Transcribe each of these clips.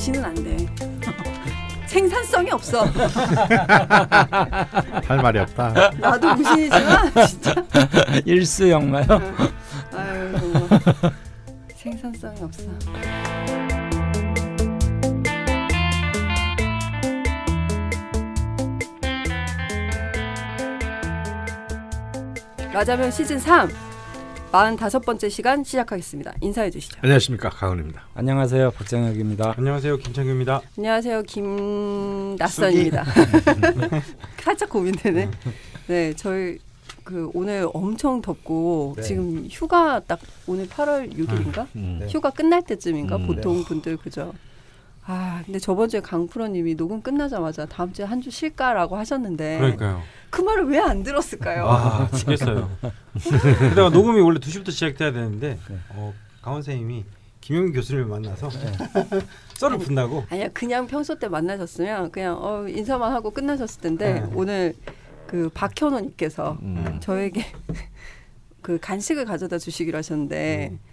무시는 안 돼. 생산성이 없어. 할 말이 없다. 나도 무신이지만 진짜. 일수 영마요. 아유 정말 생산성이 없어. 라자면 시즌 3 45번째 시간 시작하겠습니다. 인사해 주시죠. 안녕하십니까 강은입니다. 안녕하세요 박정혁입니다. 안녕하세요 김창규입니다. 안녕하세요 김낯선입니다. 살짝 고민되네. 네 저희 그 오늘 엄청 덥고 네. 지금 휴가 딱 오늘 8월 6일인가? 음. 네. 휴가 끝날 때쯤인가 음. 보통 분들 그죠? 아 근데 저번 주에 강프로님이 녹음 끝나자마자 다음 주에 한 주 쉴까라고 하셨는데 그러니까요. 그 말을 왜 안 들었을까요? 아 죽겠어요. 그다가 녹음이 원래 2 시부터 시작돼야 되는데 네. 어, 강원 선생님이 김영민 교수님을 만나서 썰을 푼다고. 아니야 그냥 평소 때 만나셨으면 그냥 어, 인사만 하고 끝나셨을 텐데 네. 오늘 그 박현원님께서 음. 저에게 그 간식을 가져다 주시기로 하셨는데 그,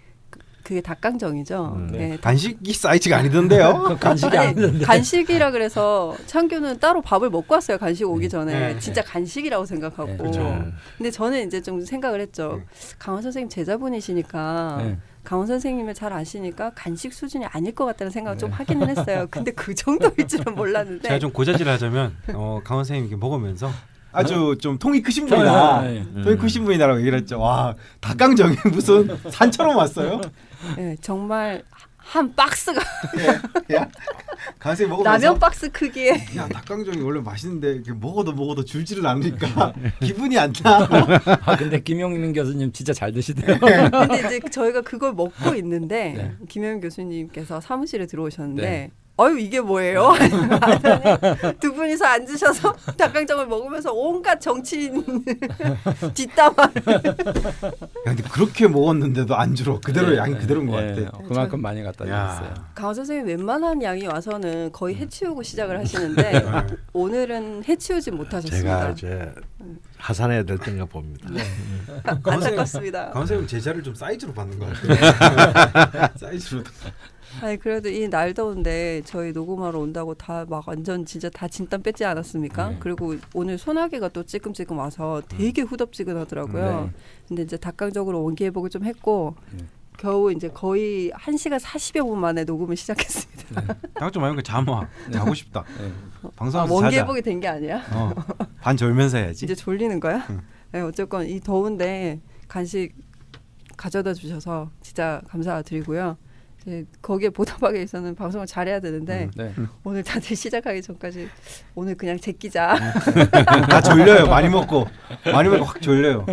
그게 닭강정이죠. 음, 네, 간식이 사이즈가 아니던데요. 간식이 아니, 아니던데. 간식이라 그래서 창규는 따로 밥을 먹고 왔어요. 간식 오기 전에 네. 진짜 간식이라고 생각하고. 네, 그렇죠. 근데 저는 이제 좀 생각을 했죠. 네. 강원 선생님 제자분이시니까 네. 강원 선생님을 잘 아시니까 간식 수준이 아닐 것 같다는 생각을 네. 좀 하기는 했어요. 근데 그 정도일 줄은 몰랐는데. 제가 좀 고자질하자면 어, 강원 선생님 이렇게 먹으면서 아주 좀 통이 크신 네. 분이다. 네. 통이 크신 분이다라고 얘기를 했죠. 와 닭강정이 무슨 산처럼 왔어요. 네, 정말 한 박스가 야 강원 선생님 먹으면서 라면 박스 크기에 야 닭강정이 원래 맛있는데 이렇게 먹어도 먹어도 줄지를 않으니까 기분이 안 나. 아 근데 김용민 교수님 진짜 잘 드시대요. 근데 이제 저희가 그걸 먹고 있는데 네. 김현 교수님께서 사무실에 들어오셨는데 네. 아유 이게 뭐예요? 하더니 두 분이서 앉으셔서 닭강정을 먹으면서 온갖 정치인 뒷담화를 야, 근데 그렇게 먹었는데도 안 줄어. 그대로 양이 그대로인 것 네, 같아. 어, 그만큼 많이 갖다 야. 주셨어요. 강원 선생님 웬만한 양이 와서는 거의 음. 해치우고 시작을 하시는데 오늘은 해치우지 못하셨습니다. 제가 이제 하산해야 될 때인가 봅니다. 네. 안타깝습니다. 강원 선생님 제자를 좀 사이즈로 받는 것 같아요. 사이즈로. 아니 그래도 이 날 더운데 저희 녹음하러 온다고 다 막 완전 진짜 다 진땀 뺐지 않았습니까? 네. 그리고 오늘 소나기가 또 찌끔찌끔 와서 되게 후덥지근하더라고요. 네. 근데 이제 닭강정으로 원기 회복을 좀 했고 네. 겨우 이제 거의 1시간 40여 분 만에 녹음을 시작했습니다. 닭좀 많이 먹으니까 잠 와. 자고 싶다. 네. 아, 방송하면서 원기 자자. 회복이 된 게 아니야? 어. 반 졸면서 해야지. 이제 졸리는 거야? 네, 어쨌건 이 더운데 간식 가져다 주셔서 진짜 감사드리고요. 이제 거기에 보답하기 위해서는 방송을 잘해야 되는데 네. 오늘 다들 시작하기 전까지 오늘 그냥 제끼자. 다 졸려요. 많이 먹고 많이 먹고 확 졸려요.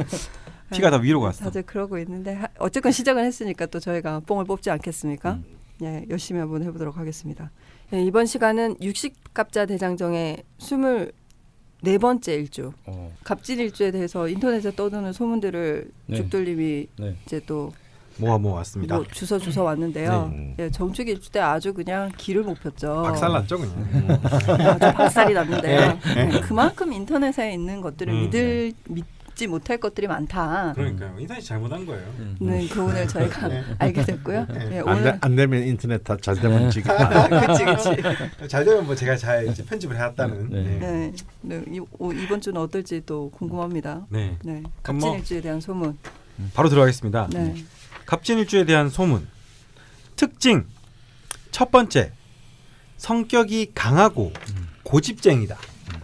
피가 다 위로 갔어. 다들 그러고 있는데 하- 어쨌건 시작은 했으니까 또 저희가 뽕을 뽑지 않겠습니까? 음. 예, 열심히 한번 해보도록 하겠습니다. 예, 이번 시간은 육식갑자 대장정의 24번째 일주 어, 갑질 일주에 대해서 인터넷에 떠도는 소문들을 네. 죽돌림이 네. 이제 또 모아 모아 왔습니다. 뭐 주워 주워 왔는데요. 네. 예, 정축 일주 때 아주 그냥 기를 못 폈죠. 박살 났죠 그냥. 아주 박살이 났는데요. 네. 네, 그만큼 인터넷에 있는 것들을 음, 믿을 믿 지 못할 것들이 많다. 그러니까요. 인터넷 잘못한 거예요. 음. 는 교훈을 저희가 알게 됐고요. 예, 안, 오늘 되, 안 되면 인터넷 다 잘 되면 지금 그치 그치. 잘 되면 뭐 제가 잘 이제 편집을 해왔다는. 네. 네. 네, 네, 이, 오, 이번 주는 어떨지 또 궁금합니다. 네. 네, 뭐- 갑진일주에 대한 소문. 바로 들어가겠습니다. 네, 갑진일주에 대한 소문. 특징. 첫 번째. 성격이 강하고 고집쟁이다.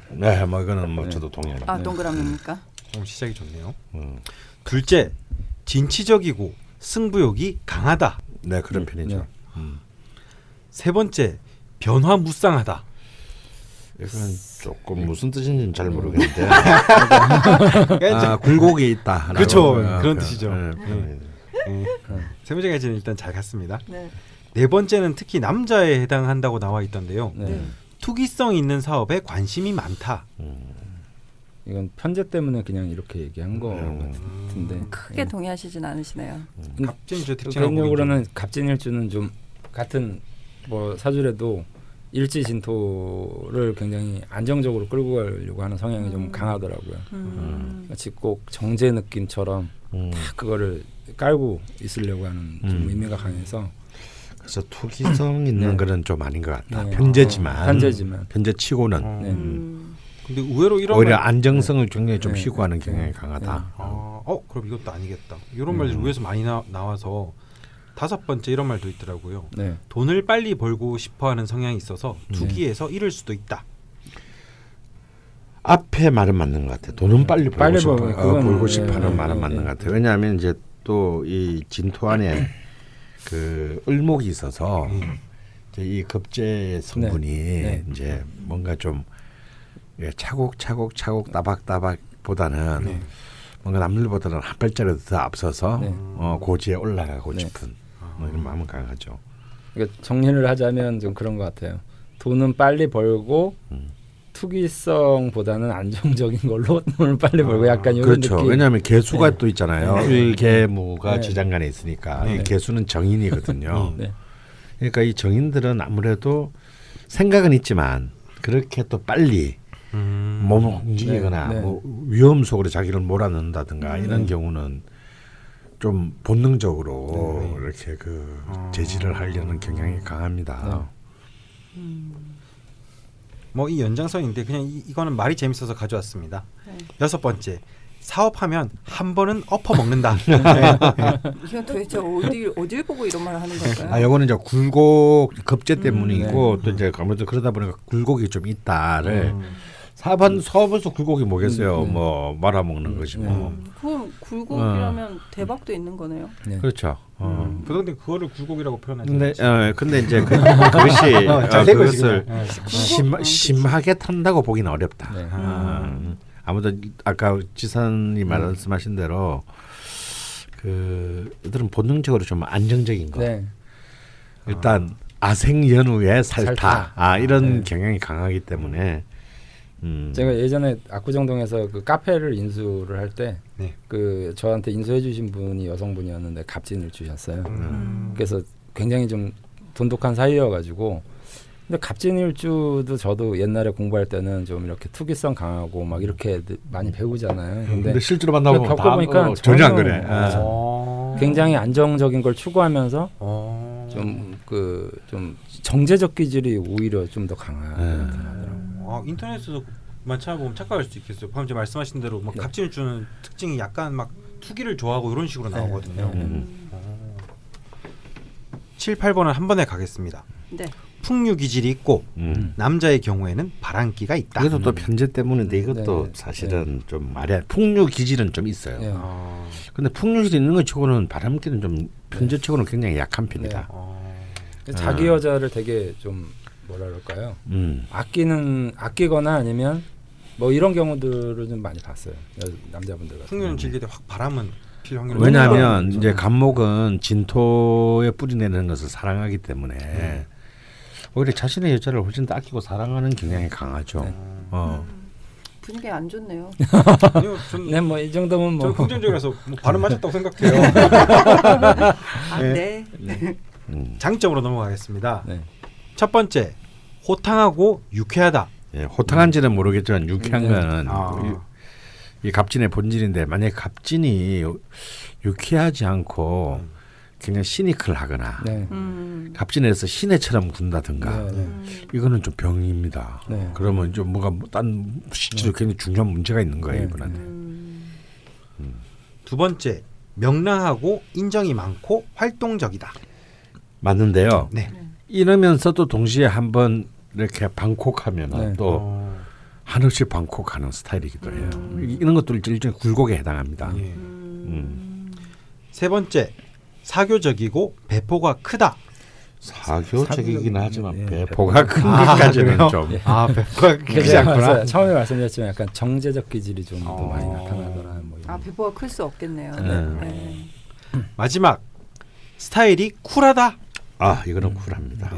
네, 뭐 이거는 뭐 네. 저도 동의합니다. 아 동그라미입니까? 좀 시작이 좋네요. 음. 둘째. 진취적이고 승부욕이 강하다. 네, 그런 네. 편이죠. 네. 음. 세 번째. 변화무쌍하다. 이거는 조금 무슨 뜻인지는 잘 모르겠는데 아, 아, 굴곡이 있다. 그렇죠. 그런 뜻이죠. 네, 네. 네. 세 번째까지는 일단 잘 갔습니다. 네, 네 번째는 특히 남자에 해당한다고 나와 있던데요. 네. 네. 투기성 있는 사업에 관심이 많다. 이건 편제 때문에 그냥 이렇게 얘기한 거 음. 같은데 크게 동의하시진 않으시네요. 갑진일주 특징하고 개인적으로는 갑진일주는 좀 같은 뭐 사주래도 일지 진토를 굉장히 안정적으로 끌고 가려고 하는 성향이 음. 좀 강하더라고요. 음. 마치 꼭 정제 느낌처럼 음. 딱 그거를 깔고 있으려고 하는 좀 음. 의미가 강해서 그래서 투기성 있는 네. 거는 좀 아닌 것 같다. 네. 편제지만 현재지만 편제치고는 어. 네. 음. 근데 의외로 이런 오히려 말- 안정성을 굉장히 좀 네. 희구하는 네. 경향이 네. 강하다. 아, 어 그럼 이것도 아니겠다. 이런 음. 말들이 의외에서 많이 나, 나와서 다섯 번째 이런 말도 있더라고요. 네. 돈을 빨리 벌고 싶어하는 성향이 있어서 네. 투기에서 잃을 수도 있다. 앞에 말은 맞는 것 같아. 돈은 빨리 벌고 빨리 싶어. 벌고, 어, 그건 벌고 네, 싶어하는 네, 말은 네, 맞는 네. 것 같아. 왜냐하면 이제 또 이 진토 안에 그 을목이 있어서 음. 이제 이 급제 성분이 네. 이제 뭔가 좀 예, 차곡차곡 차곡 따박따박보다는 네. 뭔가 남들보다는 한 발자리 더 앞서서 네. 어, 고지에 올라가고 네. 싶은 뭐 이런 마음은 강하죠. 그러니까 정리를 하자면 좀 그런 것 같아요. 돈은 빨리 벌고 음. 투기성보다는 안정적인 걸로 돈을 빨리 벌고 약간 이런 그렇죠. 느낌. 왜냐하면 개수가 네. 또 있잖아요. 네. 일개무가 네. 지장간에 있으니까 네. 이 개수는 정인이거든요. 네. 그러니까 이 정인들은 아무래도 생각은 있지만 그렇게 또 빨리 음. 몸을 움직이거나 네, 네. 뭐 위험 속으로 자기를 몰아넣는다든가 음. 이런 경우는 좀 본능적으로 네. 이렇게 그 어. 제지를 하려는 경향이 강합니다. 뭐 이 연장선인데 그냥 이, 이거는 말이 재밌어서 가져왔습니다. 네. 여섯 번째 사업하면 한 번은 엎어 먹는다. 네. 이건 도대체 어디 어딜 보고 이런 말을 하는 걸까요? 아, 요거는 이제 굴곡 급제 때문이고 네. 또 이제 아무래도 그러다 보니까 굴곡이 좀 있다를 음. 사반 사업에서 굴곡이 뭐겠어요? 음, 음. 뭐 말아 먹는 거지 뭐. 음, 그럼 굴곡이라면 대박도 있는 거네요. 네. 그렇죠. 어. 음. 보통 그거를 굴곡이라고 표현하죠. 근데 어, 근데 이제 그, 그것이 어, 어, 그것을 그냥. 네. 심? 심하게 탄다고 보기는 어렵다. 네. 음. 아무도 아까 지사님 말씀하신 대로 그 이들은 본능적으로 좀 안정적인 거. 네. 일단 아생 연후의 살타. 살타. 아 이런 네. 경향이 강하기 때문에 음. 제가 예전에 압구정동에서 그 카페를 인수를 할 때그 네. 저한테 인수해 주신 분이 여성분이었는데 갑진을 주셨어요. 음. 그래서 굉장히 좀 돈독한 사이여가지고 근데 갑진일주도 저도 옛날에 공부할 때는 좀 이렇게 투기성 강하고 막 이렇게 많이 배우잖아요. 근데, 근데 실제로 만나보면 겪어 다 보니까 어, 전혀 안 그래. 아. 어. 굉장히 안정적인 걸 추구하면서 어. 좀그 좀 정제적 기질이 오히려 좀 더 강한 네. 아, 인터넷에서만 찾아보면 착각할 수도 있겠어요. 방금 제가 말씀하신 대로 막 네. 갑진을 주는 특징이 약간 막 투기를 좋아하고 이런 식으로 네, 나오거든요. 네, 네. 음. 어. 7, 8번은 한 번에 가겠습니다. 네. 풍류 기질이 있고 음. 남자의 경우에는 바람기가 있다. 이것도 또 편제 때문인데 이것도 네, 사실은 좀 말이 풍류 기질은 좀 있어요. 네. 어. 근데 풍류 기질 있는 것 치고는 바람기는 좀 편제치고는 굉장히 약한 편이다. 어. 자기 여자를 되게 좀 뭐라 그럴까요? 음. 아끼는 아끼거나 아니면 뭐 이런 경우들을 좀 많이 봤어요. 여- 남자분들 같은 풍류는 경우는. 즐길 때확 바람은 왜냐하면 좀- 이제 간목은 진토에 뿌리내는 것을 사랑하기 때문에 오히려 자신의 여자를 훨씬 더 아끼고 사랑하는 경향이 강하죠. 네. 어. 분위기 안 좋네요. 아니요, 네, 뭐 이 정도면 저뭐 긍정적이라서 뭐 발음 맞았다고 생각해요. 아, 네. 음. 장점으로 넘어가겠습니다. 네. 첫 번째, 호탕하고 유쾌하다. 예, 호탕한지는 모르겠지만 유쾌한 네. 거는 아. 이, 이 갑진의 본질인데 만약에 갑진이 유쾌하지 않고 그냥 시니컬하거나 네. 음. 갑진에서 시내처럼 군다든가 네, 네. 음. 이거는 좀 병입니다. 네. 그러면 좀 뭐가 뭐딴 실제로 굉장히 중요한 문제가 있는 거예요 네. 이분한테. 음. 두 번째, 명랑하고 인정이 많고 활동적이다. 맞는데요. 네. 이러면서도 동시에 한번 이렇게 방콕하면 네. 또 어, 한없이 방콕하는 스타일이기도 해요. 음. 이- 이런 것도 일종의 굴곡에 해당합니다. 예. 음. 세 번째, 사교적이고 배포가 크다. 사교적이긴 하지만 예, 배포가 큰 아, 것까지는 그래요? 좀 아, 배포가 크지 않구나. 처음에 말씀드렸지만 약간 정제적 기질이 좀더 어. 많이 나타나거나 뭐. 아 배포가 클 수 없겠네요. 네. 네. 마지막, 스타일이 쿨하다. 아 이거는 쿨합니다.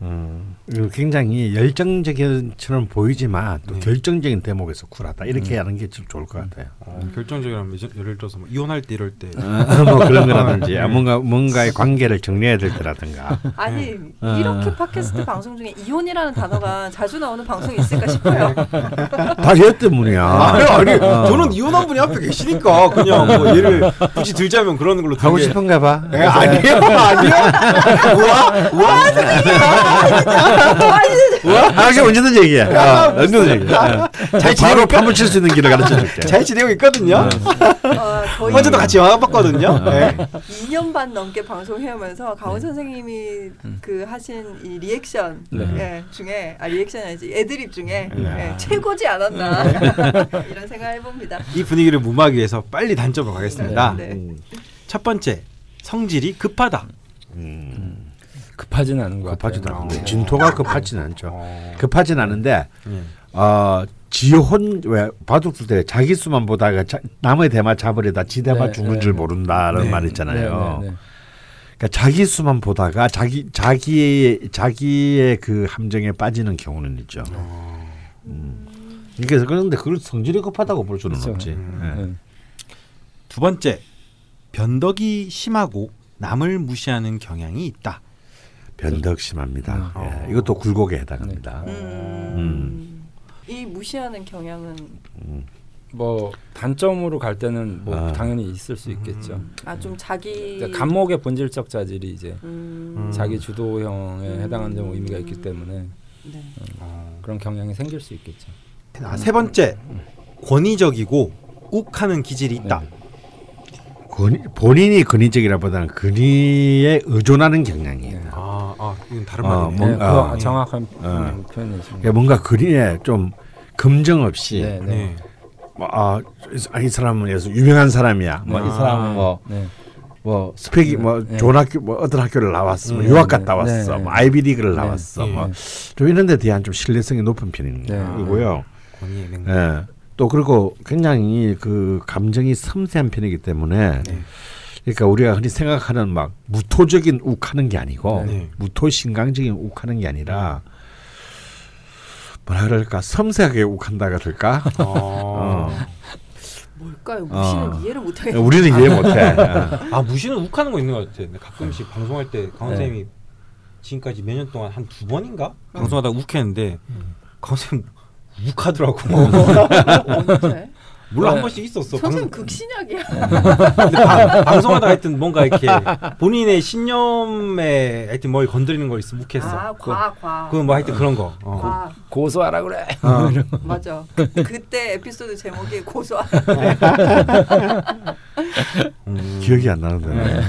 네. 음, 그리고 굉장히 열정적인처럼 보이지만 또 네. 결정적인 대목에서 쿨하다 이렇게 하는 게 좀 좋을 것 같아요. 어, 결정적이라면 예를 들어서 뭐 이혼할 때 이럴 때 어, 뭐 그런 거라든지 뭔가 뭔가의 관계를 정리해야 될 때라든가. 아니 어. 이렇게 팟캐스트 방송 중에 이혼이라는 단어가 자주 나오는 방송이 있을까 싶어요. 다얘 때문이야. 아니 아니 어. 저는 이혼한 분이 앞에 계시니까 그냥 뭐 예를 굳이 들자면 그런 걸로 하고 싶은가 봐. 에, 아니에요 아니요 우와 우와 아, 그 언제든지 얘기해. 어, 언제든지 얘기해. 어. 잘 바로 지내고 파묻힐 수 있는 길을 가르쳐 줄게. 잘 지내고 있거든요 어, 거의 어제도 같이 영화 봤거든요 네. 2년 반 넘게 방송해오면서 강원 선생님이 그 하신 이 리액션 네. 예, 중에 아 리액션이 아니지 애드립 중에 네. 예, 최고지 않았나 이런 생각 해봅니다. 이 분위기를 무마하기 위해서 빨리 단점으로 가겠습니다 네. 음. 첫 번째 성질이 급하다 음. 급하지는 않은 것 급하지도 같아요. 않은데 진토가 급하지는 않죠. 어. 급하진 않은데 네. 어 지혼 왜 바둑둘 때 자기 수만 보다가 자, 남의 대마 잡으려다 지 대마 네, 죽는 네, 줄 네. 모른다는 네. 말 네, 있잖아요. 네, 네. 그러니까 자기 수만 보다가 자기 자기의 자기의 그 함정에 빠지는 경우는 있죠. 음. 그래서 그런데 그걸 성질이 급하다고 볼 수는 그렇죠. 없지. 음. 예. 네. 두 번째 변덕이 심하고 남을 무시하는 경향이 있다 변덕 심합니다. 음. 예. 이것도 굴곡에 해당합니다. 음, 이 무시하는 경향은 뭐 단점으로 갈 때는 뭐 아. 당연히 있을 수 있겠죠. 아 좀 자기 그러니까 감목의 본질적 자질이 이제 음, 자기 주도형에 음. 해당하는 의미가 있기 때문에 네. 그런 경향이 생길 수 있겠죠. 아, 세 번째 권위적이고 욱하는 기질이 있다 권위- 본인이 근위적이라보다는 근위에 의존하는 경향이에요. 아, 아 이건 다른 어, 말이네 네, 어. 정확한 어. 음, 표현이십니다. 그러니까 뭔가 근위에 좀 검정 없이 네, 네. 네. 뭐, 아, 이- 이 사람은 예서 유명한 사람이야. 뭐이 네. 사람은 뭐, 네. 뭐 스펙이 네. 뭐 네. 좋은 학교 뭐 어떤 학교를 나왔어, 뭐 네. 유학 갔다 네. 왔어, 네. 뭐 아이비리그를 네. 나왔어, 네. 뭐좀 이런 데 대한 좀 신뢰성이 높은 편인 네. 거고요. 권위의 맹 예. 또 그리고 굉장히 그 감정이 섬세한 편이기 때문에 네. 그러니까 우리가 흔히 생각하는 막 무토적인 욱하는 게 아니고 네. 무토신강적인 욱하는 게 아니라 뭐라 그럴까 섬세하게 욱한다가 될까? 어. 뭘까요? 무시는 어. 이해를 못하겠네. 우리는 이해 못해. 어. 아 무시는 욱하는 거 있는 것 같아. 가끔씩 방송할 때 강원 네. 선생님이 지금까지 몇 년 동안 한 두 번인가 방송하다가 욱했는데 강원 선생님 욱하더라고. 언제? 몰라 한 네. 번씩 있었어. 선생님 방, 극신약이야. 근데 방, 방송하다가 하여튼 뭔가 이렇게 본인의 신념에 하여튼 뭘 건드리는 거 있으면 욱했어. 아, 과, 과. 그건 뭐 하여튼 그런 거. 어. 과. 고소하라 그래. 어. 맞아. 그, 그때 에피소드 제목이 고소한. 음. 기억이 안 나는데.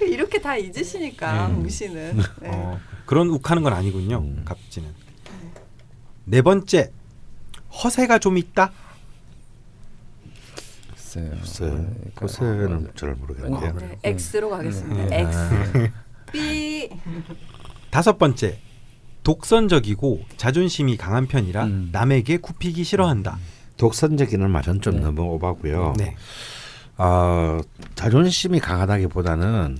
이렇게 다 잊으시니까 네. 무시는. 네. 어, 그런 욱하는 건 아니군요. 음. 갑지는. 네 번째 허세가 좀 있다. 글쎄요. 글쎄, 그것은 잘 모르겠는데요. 네, X로 가겠습니다. 네. X. B. 다섯 번째 독선적이고 자존심이 강한 편이라 음. 남에게 굽히기 싫어한다. 독선적이는 말은 좀 네. 너무 오바고요. 네. 아 자존심이 강하다기보다는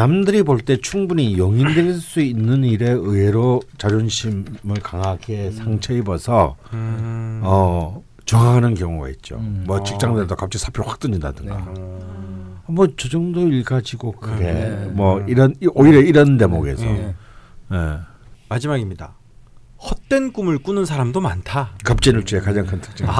남들이 볼 때 충분히 용인될 수 있는 일에 의외로 자존심을 강하게 상처 입어서 음. 어 저항하는 경우가 있죠. 음. 뭐 어. 직장에도 갑자기 사표를 확 던진다든가. 어. 뭐저 정도 일 가지고 그래. 네. 뭐 이런 오히려 이런 대목에서. 네. 예. 마지막입니다. 헛된 꿈을 꾸는 사람도 많다. 갑진을주의 가장 큰 특징. 아,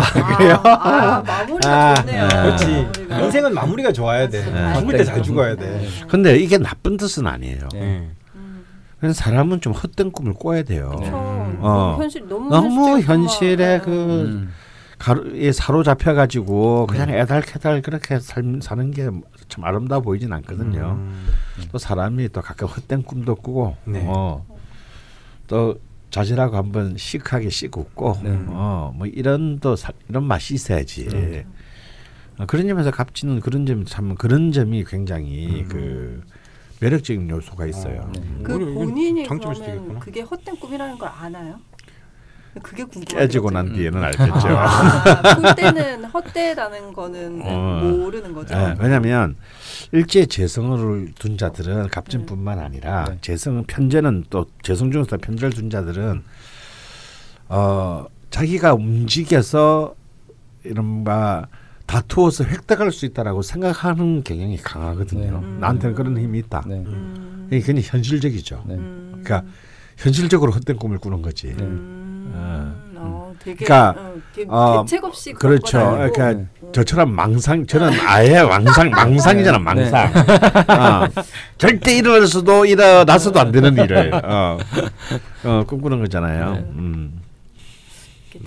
아, 마무리가 아, 좋네요. 그렇지. 마무리가. 인생은 마무리가 좋아야 돼. 네. 죽을 때 잘 죽어야 돼. 네. 근데 이게 나쁜 뜻은 아니에요. 네. 네. 음, 사람은 좀 헛된 꿈을 꿔야 돼요. 그렇죠. 어. 너무 현실 너무 현실에 그 음. 가루에 사로잡혀 가지고 그냥 애달캐달 그렇게 삶, 사는 게 참 아름다워 보이진 않거든요. 음. 또 사람이 또 가끔 헛된 꿈도 꾸고 네. 어, 또 자질하고 한번 시크하게 씩 웃고 네. 어, 뭐 이런 또 사, 이런 맛이 있어야지. 네. 어, 그런 점에서 갑지는 그런 점이 참 그런 점이 굉장히 음. 그 매력적인 요소가 있어요. 어. 네. 그 본인이 그러면. 그게 헛된 꿈이라는 걸 아나요? 그게 궁금해요. 깨지고 난 뒤에는 알겠죠. 아, 꿀 때는 헛되다는 거는 어. 모르는 거죠. 예, 왜냐하면 일제 재성을 둔 자들은 갑진뿐만 아니라 네. 재성 편제는 또 재성 중에서 편제를 둔 자들은 어 자기가 움직여서 이른바 다투어서 획득할 수 있다라고 생각하는 경향이 강하거든요. 네. 나한테는 그런 힘이 있다. 네. 음. 이게 그냥 현실적이죠. 네. 음. 그러니까 현실적으로 헛된 꿈을 꾸는 거지. 네. 음. 어, 되게 그러니까, 어, 되게 어, 대책 없이 그렇죠. 건 아니고, 그러니까 저처럼 망상 저는 아예 망상 망상이잖아 네. 망상. 어, 절대 일어나서도 일어나서도 안 되는 일을 어, 어, 꿈꾸는 거잖아요. 네. 음.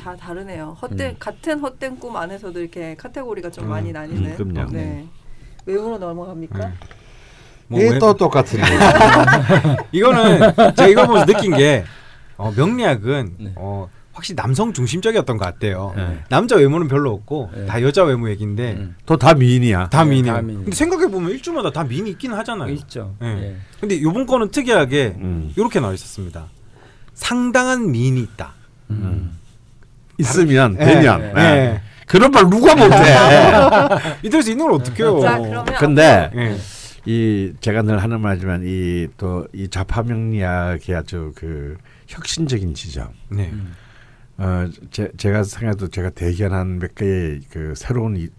다 다르네요. 헛된 같은 헛된 꿈 안에서도 이렇게 카테고리가 좀 음, 많이 나뉘는. 음, 그럼요. 네. 외모로 넘어갑니까? 음. 뭐 이게 왜- 또 똑같은 거. 이거는 제가 이걸 보면서 느낀 게 어, 명리학은 네. 어, 확실히 남성 중심적이었던 것 같아요. 네. 남자 외모는 별로 없고 네. 다 여자 외모 얘긴데 음. 또다 미인이야. 다 네, 미인이에요. 다 미인. 근데 생각해 보면 일주마다 다 미인이 있긴 하잖아요. 있죠. 예. 예. 근데 이번 거는 특이하게 음. 이렇게 나와 있었습니다. 상당한 미인이 있다. 음. 있으면 예, 되면. 예. 예. 그런 말 누가 못해. 이들 수 있는 걸 어떡해요. 자, 근데 예. 이 제가 늘 하는 말이지만 이또이 좌파 명리학의 아주 그 혁신적인 지점. 네. 음. 어, 제, 제가 생각해도 제가 대견한 몇 개의 그 새로운 이, 이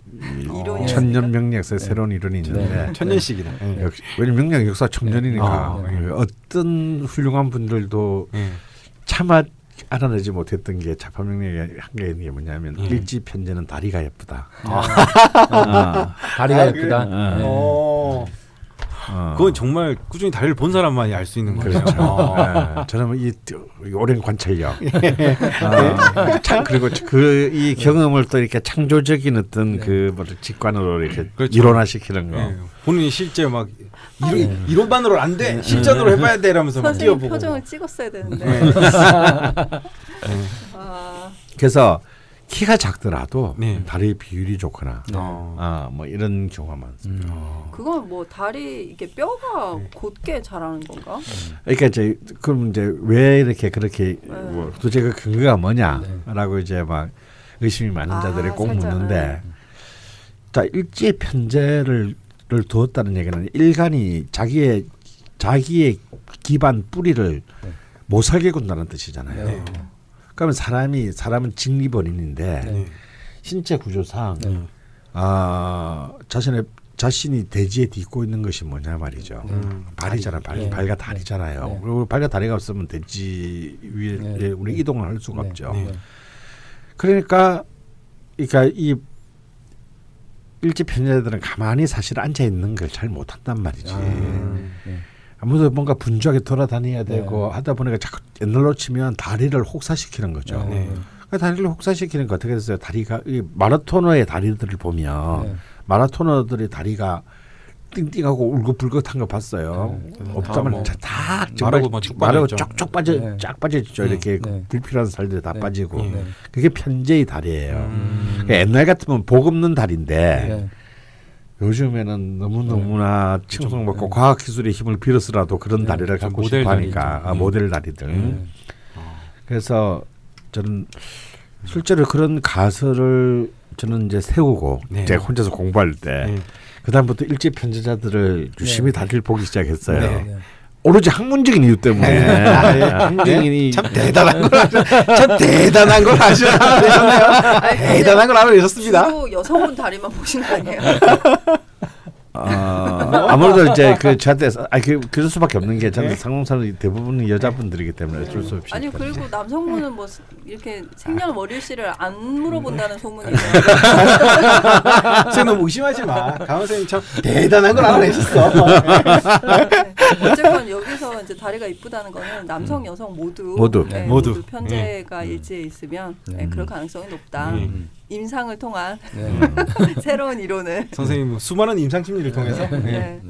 이론이 천년 명리학의 새로운 이론이 있는데 네. 천년씩이나. 예. 역시 왜냐면 명리학 역사 청년이니까 아, 네. 그 어떤 훌륭한 분들도 예. 차마 알아내지 못했던 게 좌파 명리학의 한계인 게 뭐냐면 음. 일지 편제는 다리가 예쁘다. 아, 어, 다리가 아, 예쁘다. 예. 어. 어. 그건 정말 꾸준히 다리를 본 사람만이 알 수 있는 거죠. 그렇죠. 어. 예, 저는 이, 이 오랜 관찰력, 어, 참 그리고 그 이 경험을 또 이렇게 창조적인 어떤 네. 그 뭐를 직관으로 이렇게 그렇죠. 이론화시키는 거. 예. 본인이 실제 막 이론, 네. 이론만으로 안 돼. 실전으로 해봐야 돼. 이러면서 막 뛰어보고. 표정을 찍었어야 되는데. 네. 아, 그래서 키가 작더라도 네. 다리 비율이 좋거나, 네. 어. 아 뭐 이런 경우가 많습니다. 음. 그건 뭐 다리 이게 뼈가 네. 곧게 자라는 건가? 그러니까 이제 그럼 이제 왜 이렇게 그렇게 뭐 도대체 그 근거가 뭐냐라고 이제 막 의심이 많은 아, 자들이 꼭 살짝, 묻는데 자 일제 편제를 를 두었다는 얘기는 일간이 자기의 자기의 기반 뿌리를 네. 못 살게 군다는 뜻이잖아요. 네. 그러면 사람이 사람은 직리본인인데 네. 신체 구조상 네. 아 자신의 자신이 대지에 딛고 있는 것이 뭐냐 말이죠. 음. 발이잖아, 발, 네. 발과 다리잖아요. 네. 그리고 발과 다리가 없으면 대지 위에 네. 우리 이동을 할 수가 네. 없죠. 네. 그러니까, 그러니까 이 일제 편제들은 가만히 사실 앉아 있는 걸 잘 못한단 말이지. 아, 네. 아무도 뭔가 분주하게 돌아다녀야 되고 네. 하다 보니까 자꾸 옛날로 치면 다리를 혹사시키는 거죠. 네. 그 다리를 혹사시키는 거 어떻게 됐어요? 다리가 이 마라토너의 다리들을 보면 네. 마라토너들의 다리가 띵띵하고 울긋불긋한 거 봤어요. 네. 없다면 뭐 다, 다 마르고 뭐 마르고. 쪽쪽 빠져 네. 쫙 빠져있죠. 네. 이렇게 네. 불필요한 살들이 다 네. 빠지고 네. 그게 편제의 다리예요. 음. 그러니까 옛날 같으면 복 없는 다리인데 네. 요즘에는 너무 너무나 칭송받고 과학 기술의 힘을 빌어서라도 그런 네. 다리를 좀 갖고 모델 싶어 하니까 다리죠. 아, 음. 모델 다리들. 네. 그래서 저는 실제로 그런 가설을 저는 이제 세우고 네. 제가 혼자서 공부할 때 네. 그다음부터 일제 편제자들을 유심히 다리를 보기 시작했어요. 네. 네. 오로지 학문적인 이유 때문에 학문적인 이참 대단한 걸 하셔. 참 대단한 걸 하셔내셨네요. 아니, 근데 대단한 걸 알아내셨습니다. 주로 여성분 다리만 보신 거 아니에요? 어, 아무래도 이제 그 저한테 아니 그 그럴 수밖에 없는 게 저는 네. 상공사는 대부분은 여자분들이기 때문에 어쩔 수 없이 아니 때문에. 그리고 남성분은 뭐 이렇게 생년월일씨를 안 물어본다는 소문이 있어요. 선생님 너무 의심하지 마. 강원 선생님 참 대단한 걸 알아내셨어. 네. 어쨌건 여기서 이제 다리가 이쁘다는 거는 남성 여성 모두 모두. 네, 모두. 모두 편제가 일지에 있으면 네, 그럴 가능성이 높다. 음. 임상을 통한 네. 새로운 이론을. 선생님 수많은 임상 심리를 통해서 네.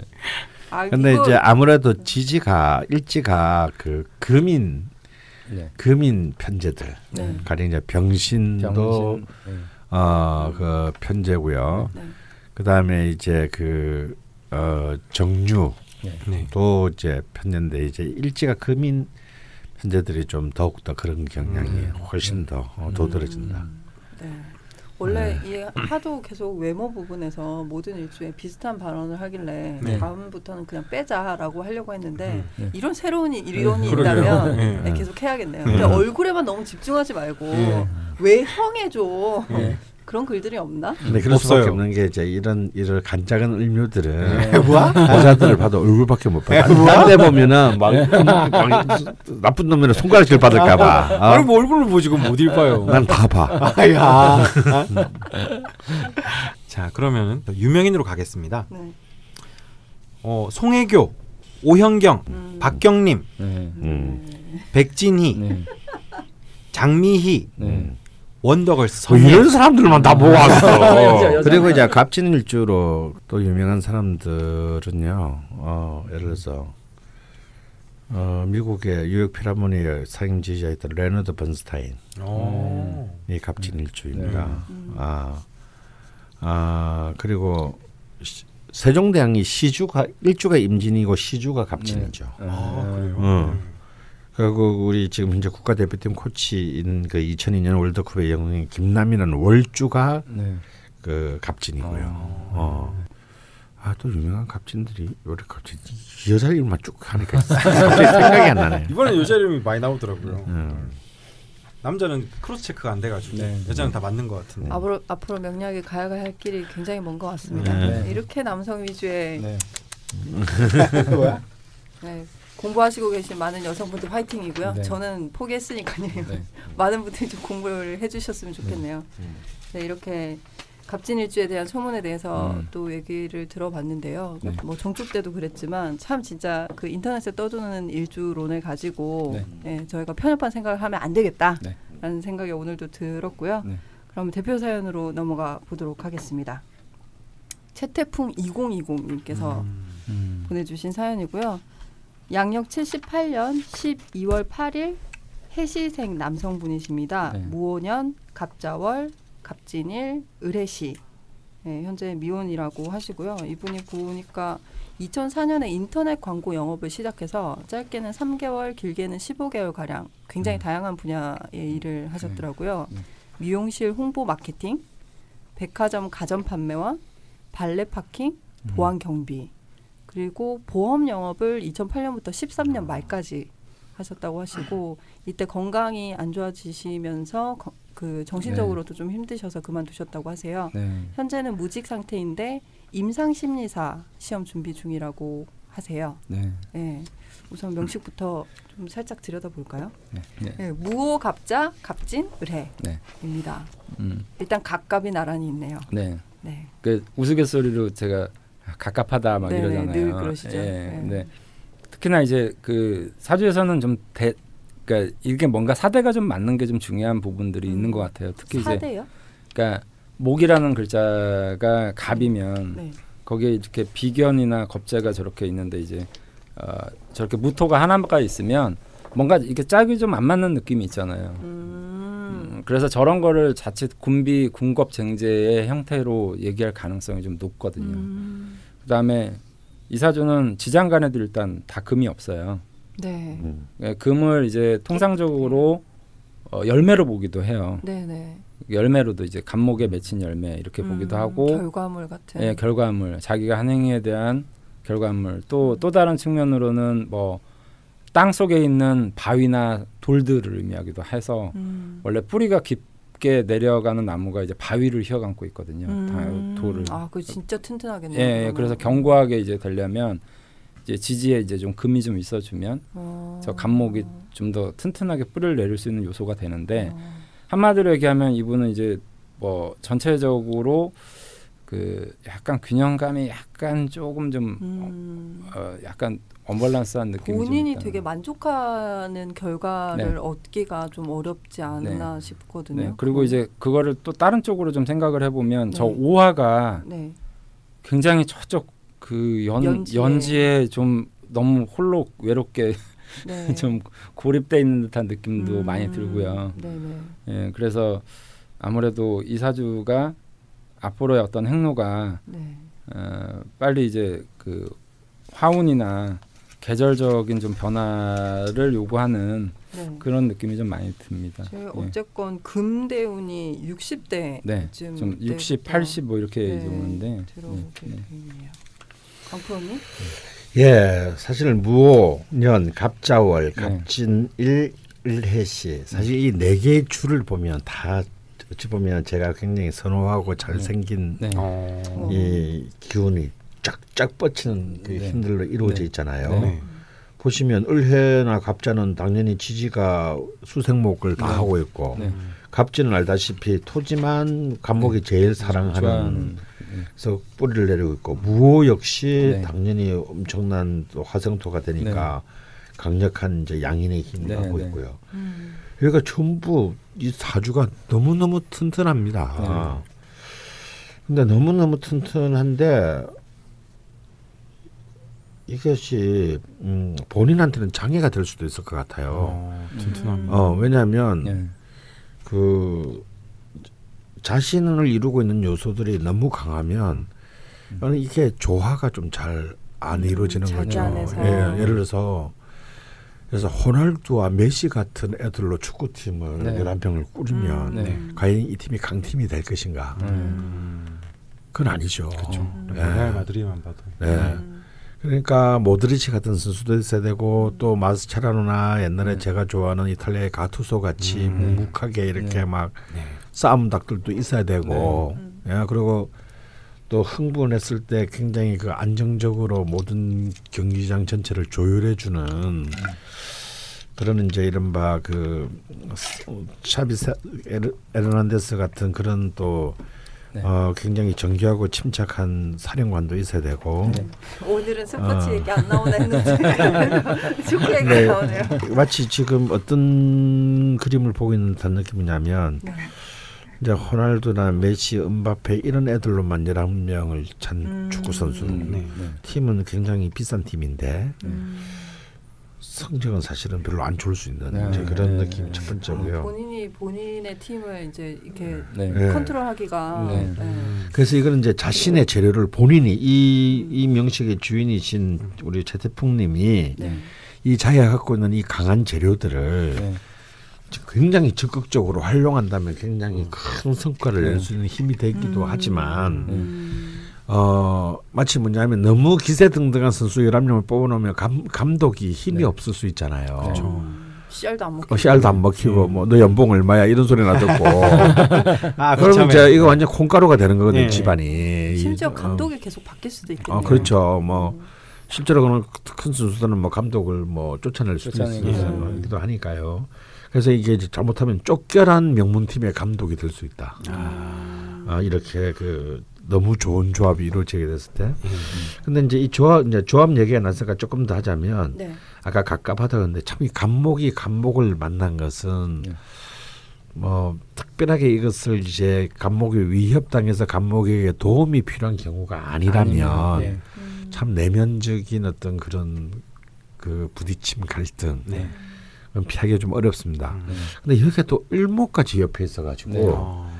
아, 근데 이제 아무래도 지지가 일지가 그 금인 네. 금인 편제들 네. 가령 이제 병신도 병신. 네. 어그 편제고요. 네. 그다음에 이제 그 어, 정류도 네. 이제 편제인데 이제 일지가 금인 편제들이 좀 더욱 더 그런 경향이 음. 훨씬 더 어, 도드라진다. 네. 원래 네. 이 하도 계속 외모 부분에서 모든 일주에 비슷한 발언을 하길래 네. 다음부터는 그냥 빼자라고 하려고 했는데 음. 네. 이런 새로운 이론이. 있다면 계속 해야겠네요. 네. 근데 얼굴에만 너무 집중하지 말고 형해줘 네. 그런 글들이 없나? 근데 그럴 없어요. 수밖에 없는 게 이제 이런 이런 간작은 네. 뭐야? 여자들을 봐도 얼굴밖에 못 봐. 딴데 보면은 막, 막 나쁜 놈이라 손가락질 받을까봐. 어? 아니 뭐 얼굴을 보지고 못 읽어요. 난 다 봐. 아야. 자 그러면 유명인으로 가겠습니다. 네. 어 송혜교, 오현경, 음. 박경림, 네. 음. 백진희, 네. 장미희, 네. 원더걸스 뭐. 이런 사람들만 다 여자. 그리고 이제 갑진 일주로 또 유명한 사람들은요. 어, 예를 들어서 어, 미국의 뉴욕 필하모니의 상임 지휘자였던 레너드 번스타인 오. 이 갑진 일주입니다. 네. 음. 아, 아 그리고 시- 세종대왕이 시주가 일주가 임진이고 시주가 갑진이죠. 아 그래요. 음. 그리고 우리 지금 현재 국가대표팀 코치인 그 2002년 월드컵의 영웅인 김남일이라는 월주가 네. 그 갑진이고요. 어. 어. 아 또 유명한 갑진들이 왜 이렇게 갑자기 여자 이름만 쭉 하니까 생각이 안 나네. 이번에 여자 이름이 많이 나오더라고요. 음. 남자는 cross check가 안 돼가지고 네. 여자는 다 맞는 것 같은데. 앞으로 앞으로 명리학이 가야 할 길이 굉장히 먼 것 같습니다. 네. 이렇게 남성 위주의 네. 뭐야? 네, 공부하시고 계신 많은 여성분들 화이팅이고요. 네. 저는 포기했으니까요. 네. 많은 분들이 좀 공부를 해주셨으면 좋겠네요. 네, 이렇게 갑진일주에 대한 소문에 대해서 음. 또 얘기를 들어봤는데요. 네. 뭐 정축 때도 그랬지만 참 진짜 그 인터넷에 떠도는 일주론을 가지고 네. 네, 저희가 편협한 생각을 하면 안 되겠다라는 네. 생각이 오늘도 들었고요. 네. 그럼 대표 사연으로 넘어가 보도록 하겠습니다. 채태풍 2020님께서 음. 보내주신 사연이고요. 양력 78년 12월 8일 해시생 남성분이십니다. 네. 무오년 갑자월 갑진일 을해시 네, 현재 미혼이라고 하시고요. 이분이 보니까 2004년에 인터넷 광고 영업을 시작해서 짧게는 3개월, 길게는 15개월 가량 굉장히 음. 다양한 분야의 일을 하셨더라고요. 네. 미용실 홍보 마케팅, 백화점 가전 판매와 발레 파킹, 음. 보안 경비 그리고 보험 영업을 2008년부터 13년 말까지 하셨다고 하시고 이때 건강이 안 좋아지시면서 거- 그 정신적으로도 좀 힘드셔서 그만두셨다고 하세요. 네. 현재는 무직 상태인데 임상 심리사 시험 준비 중이라고 하세요. 네. 네. 우선 명식부터 좀 살짝 들여다볼까요? 네. 네. 네, 무오 갑자 갑진 네. 을해입니다. 음. 일단 갑갑이 나란히 있네요. 네. 네. 그 우스갯소리로 제가 갑갑하다 막 네네, 이러잖아요. 늘 그러시죠. 예. 네. 근데 특히나 이제 그 사주에서는 좀 대, 그러니까 이게 뭔가 사대가 좀 맞는 게 좀 중요한 부분들이 음. 있는 것 같아요. 특히 이제 사대요? 그러니까 목이라는 글자가 갑이면 네. 거기에 이렇게 비견이나 겁재가 저렇게 있는데 이제 어, 저렇게 무토가 하나가 있으면 뭔가 이게 짝이 좀 안 맞는 느낌이 있잖아요. 음. 음, 그래서 저런 거를 자칫 군비 군겁쟁제의 형태로 얘기할 가능성이 좀 높거든요. 음. 그다음에 이사주는 지장간에도 일단 다 금이 없어요. 네. 음. 예, 금을 이제 통상적으로 어, 열매로 보기도 해요. 네, 네. 열매로도 이제 간목에 맺힌 열매 이렇게 보기도 음, 하고 결과물 같은. 예, 결과물 자기가 한 행위에 대한 결과물 또또 다른 측면으로는 뭐 땅 속에 있는 바위나 돌들을 의미하기도 해서 음. 원래 뿌리가 깊게 내려가는 나무가 이제 바위를 휘어감고 있거든요. 음. 다 돌을. 아, 그 진짜 튼튼하겠네요. 예, 예. 그래서 견고하게 이제 되려면 이제 지지에 이제 좀 금이 좀 있어주면 어. 저 간목이 좀 더 튼튼하게 뿌리를 내릴 수 있는 요소가 되는데 어. 한마디로 얘기하면 이분은 이제 뭐 전체적으로 그 약간 균형감이 약간 조금 좀 음. 어, 약간 언밸런스한 느낌이 좀 본인이. 되게 만족하는 결과를 네. 얻기가 좀 어렵지 않나 싶거든요. 네, 그리고 이제 그거를 또 다른 쪽으로 좀 생각을 해보면 저 네. 오화가 네. 굉장히 저쪽 그 연, 연지에. 좀 너무 홀로 외롭게 네. 좀 고립돼 있는 듯한 느낌도 음. 많이 들고요. 네, 네. 예, 그래서 아무래도 이 사주가 앞으로의 어떤 행로가 네. 어, 빨리 이제 그 화운이나 계절적인 좀 변화를 요구하는 네. 그런 느낌이 좀 많이 듭니다. 제 예. 어쨌건 금대운이 60대 네, 쯤좀 네, 60, 어, 80 뭐 이렇게 네, 오는데 들어오게 네, 네. 되네요. 강프로님? 예, 사실 무오, 년, 갑자월, 네. 갑진일, 일해시 사실 이 네 개의 줄을 보면 다 어찌 보면 제가 굉장히 선호하고 잘생긴 네. 어. 이 기운이 쫙쫙 뻗치는 그 네. 힘들로 이루어져 네. 있잖아요. 네. 보시면 을해나 갑자는 당연히 지지가 수생목을 다 네. 하고 있고 네. 갑진은 알다시피 토지만 갑목이 제일 사랑하는 네. 그래서 뿌리를 내리고 있고 무호 역시 네. 당연히 엄청난 또 화성토가 되니까 강력한 이제 양인의 힘을 네, 갖고 네. 있고요. 음. 그러니까 전부 이 사주가 너무 너무 튼튼합니다. 근데 너무 너무 튼튼한데 이것이 음, 본인한테는 장애가 될 수도 있을 것 같아요. 어, 튼튼합니다. 어 왜냐하면 네. 그 자신을 이루고 있는 요소들이 너무 강하면 저는 이게 조화가 좀 잘 안 이루어지는 거죠. 예, 예를 들어서 그래서 호날두와 메시 같은 애들로 축구팀을 네. 11병을 꾸리면 음. 네. 과연 이 팀이 강팀이 될 것인가? 음. 그건 아니죠. 그렇죠. 네. 레알 마드리드만 봐도. 네. 음. 그러니까 모드리치 같은 선수도 있어야 음. 되고 또 마스체라노나 옛날에 제가 좋아하는 이탈리아의 가투소 같이 음. 묵묵하게 이렇게 네. 막 네. 싸움 닭들도 있어야 되고 네. 예, 그리고 또 흥분했을 때 굉장히 그 안정적으로 모든 경기장 전체를 조율해 주는 그런 이제 이른바 그 샤비 에르- 에르난데스 같은 그런 또 네. 어, 굉장히 정교하고 침착한 사령관도 있어야 되고 네. 오늘은 스포츠 어. 얘기 안 나오나 했는데 축구 얘기 네. 나오네요. 마치 지금 어떤 그림을 보고 있는 듯한 느낌이냐면 네. 이제 호날두나 메시, 은바페 이런 애들로만 11명을 찬 음. 축구 선수 음, 네. 네. 팀은 굉장히 비싼 팀인데 음. 성적은 사실은 별로 안 좋을 수 있는 네, 이제 그런 네, 느낌이 네. 첫 번째고요. 본인이 본인의 팀을 이제 이렇게 네. 네. 컨트롤하기가 네. 네. 그래서 이거는 이제 자신의 재료를 본인이 이, 이 명식의 주인이신 우리 최태풍님이 네. 이 자기가 갖고 있는 이 강한 재료들을 네. 굉장히 적극적으로 활용한다면 굉장히 큰 성과를 낼 네. 수 있는 힘이 되기도 음. 하지만 음. 어 마치 뭐냐면 너무 기세등등한 선수 11명을 뽑아놓으면 감, 감독이 힘이 네. 없을 수 있잖아요. 그렇죠. 음. 씨알도 안 먹고 어, 씨알도 안 먹히고 음. 뭐너 연봉 얼마야 이런 소리나 듣고 아, 그러면 이제 이거 완전 콩가루가 되는 거거든요 네. 집안이 심지어 이- 감독이 계속 바뀔 수도 있겠네요. 어, 그렇죠 뭐 실제로 그런 큰 선수들은 뭐 감독을 뭐 쫓아낼 수도 있기도 하니까요. 그래서 이게 이제 잘못하면 쫓겨난 명문팀의 감독이 될 수 있다. 아. 아, 이렇게 그 너무 좋은 조합이 이루어지게 됐을 때. 음. 근데 이제 이 조합 이제 조합 얘기가 나서니까 조금 더 하자면 네. 아까 갑갑하다 그랬는데 참 이 감목이 감목을 만난 것은 네. 뭐 특별하게 이것을 이제 감목이 위협당해서 감목에게 도움이 필요한 경우가 아니라면 네. 음. 참 내면적인 어떤 그런 그 부딪힘 갈등 네. 피하기가 좀 어렵습니다. 음. 근데 여기가 또 을목까지 옆에 있어가지고 네. 어.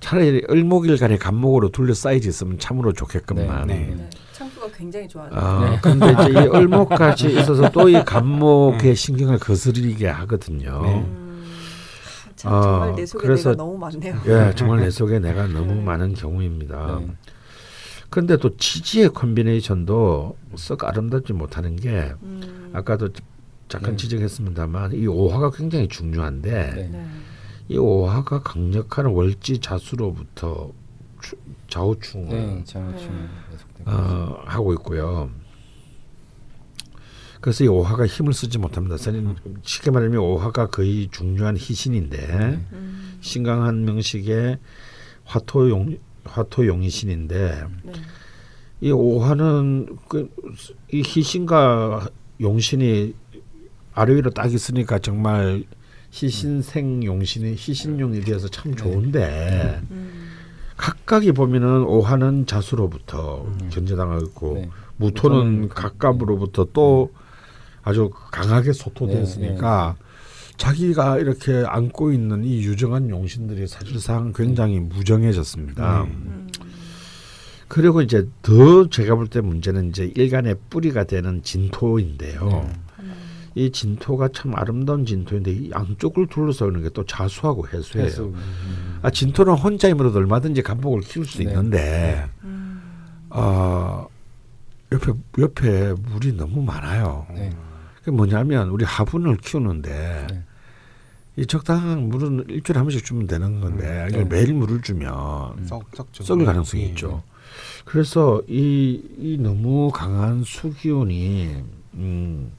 차라리 을목일간에 감목으로 둘러싸이지 있으면 참으로 좋겠건만. 네. 네. 창구가 굉장히 좋아요. 아, 네. 근데 이제 이 을목까지 있어서 또이 감목의 신경을 거스르게 하거든요. 네. 음. 참 어, 정말 내 속에 그래서- 내가 너무 많네요. 예, 정말 내 속에 내가 너무 많은 경우입니다. 네. 근데 또 지지의 컨비네이션도 썩 아름답지 못하는 게 음. 아까도 잠깐 네. 지적했습니다만 이 오화가 굉장히 중요한데 네. 네. 이 오화가 강력한 월지 자수로부터 추- 좌우충을 네. 장충 네. 어, 하고 있고요. 그래서 이 오화가 힘을 쓰지 못합니다. 사실 쉽게 말하면 오화가 거의 중요한 희신인데 음. 신강한 명식의 화토용 화토용이신인데 네. 이 오화는 그, 이 희신과 용신이 아래 위로 딱 있으니까 정말 희신생 용신이 희신용이 되어서 참 좋은데 음. 각각이 보면은 오화는 자수로부터 견제당하고 있고 네. 무토는 무토는 각갑으로부터 또 아주 강하게 소토됐으니까 자기가 이렇게 안고 있는 이 유정한 용신들이 사실상 굉장히 무정해졌습니다. 네. 음. 그리고 이제 더 제가 볼 때 문제는 이제 일간의 뿌리가 되는 진토인데요. 이 진토가 참 아름다운 진토인데 이 양쪽을 둘러싸는 게 또 자수하고 해수예요. 해수. 아 진토는 혼자 힘으로도 얼마든지 감목을 키울 수 네. 있는데 어, 옆에 옆에 물이 너무 많아요. 네. 그게 뭐냐면 우리 화분을 키우는데 네. 이 적당한 물은 일주일에 한 번씩 주면 되는 건데 이걸 네. 매일 물을 주면 썩 썩죠. 썩을 가능성이 예. 있죠. 그래서 이, 이 너무 강한 수기운이 음,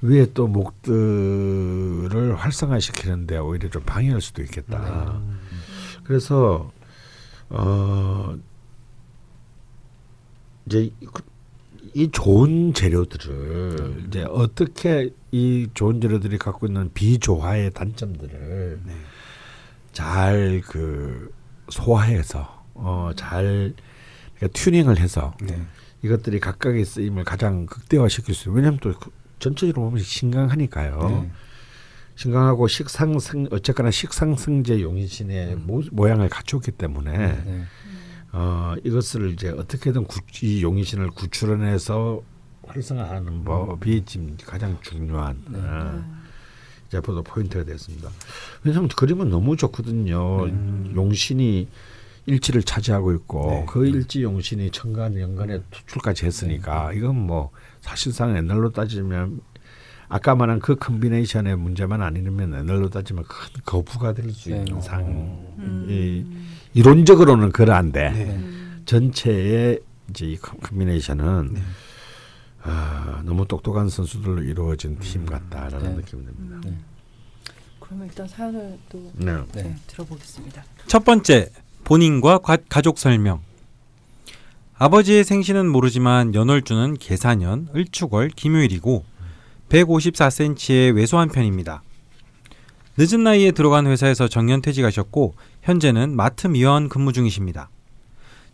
위에 또 목들을 활성화시키는데 오히려 좀 방해할 수도 있겠다. 그래서 어 이제 이- 이 좋은 재료들을 이제 어떻게 이 좋은 재료들이 갖고 있는 비조화의 단점들을 네. 잘그 소화해서 어잘 그러니까 튜닝을 해서 네. 이것들이 각각의 쓰임을 가장 극대화시킬 수 있어요. 왜냐하면 또 그- 전체적으로 보면 신강하니까요. 네. 신강하고 식상승 어쨌거나 식상승제 용인신의 모, 모양을 갖췄기 때문에 네. 어, 이것을 이제 어떻게든 구, 이 용인신을 구출해내서 활성화하는 법이 지금 가장 중요한 네. 어, 이제 보도 포인트가 됐습니다. 왜냐하면 그림은 너무 좋거든요. 용신이 일지를 차지하고 있고 네. 그 일지 용신이 천간 연간에 투출까지 했으니까 이건 뭐 사실상 옛날로 따지면 아까 말한 그 combination의 문제만 아니면 옛날로 따지면 큰 거부가 될수 네. 있는 상. 음. 이 이론적으로는 그러한데 네. 전체의 이제 이 컨- 컨비네이션은 네. 아, 너무 똑똑한 선수들로 이루어진 팀 같다라는 네. 느낌이 듭니다. 네. 그러면 일단 사연을 또 네. 네, 네. 들어보겠습니다. 첫 번째 본인과 가, 가족 설명. 아버지의 생신은 모르지만 연월주는 계산년, 을축월, 김요일이고 154cm의 왜소한 편입니다. 늦은 나이에 들어간 회사에서 정년퇴직하셨고 현재는 마트 미화원 근무 중이십니다.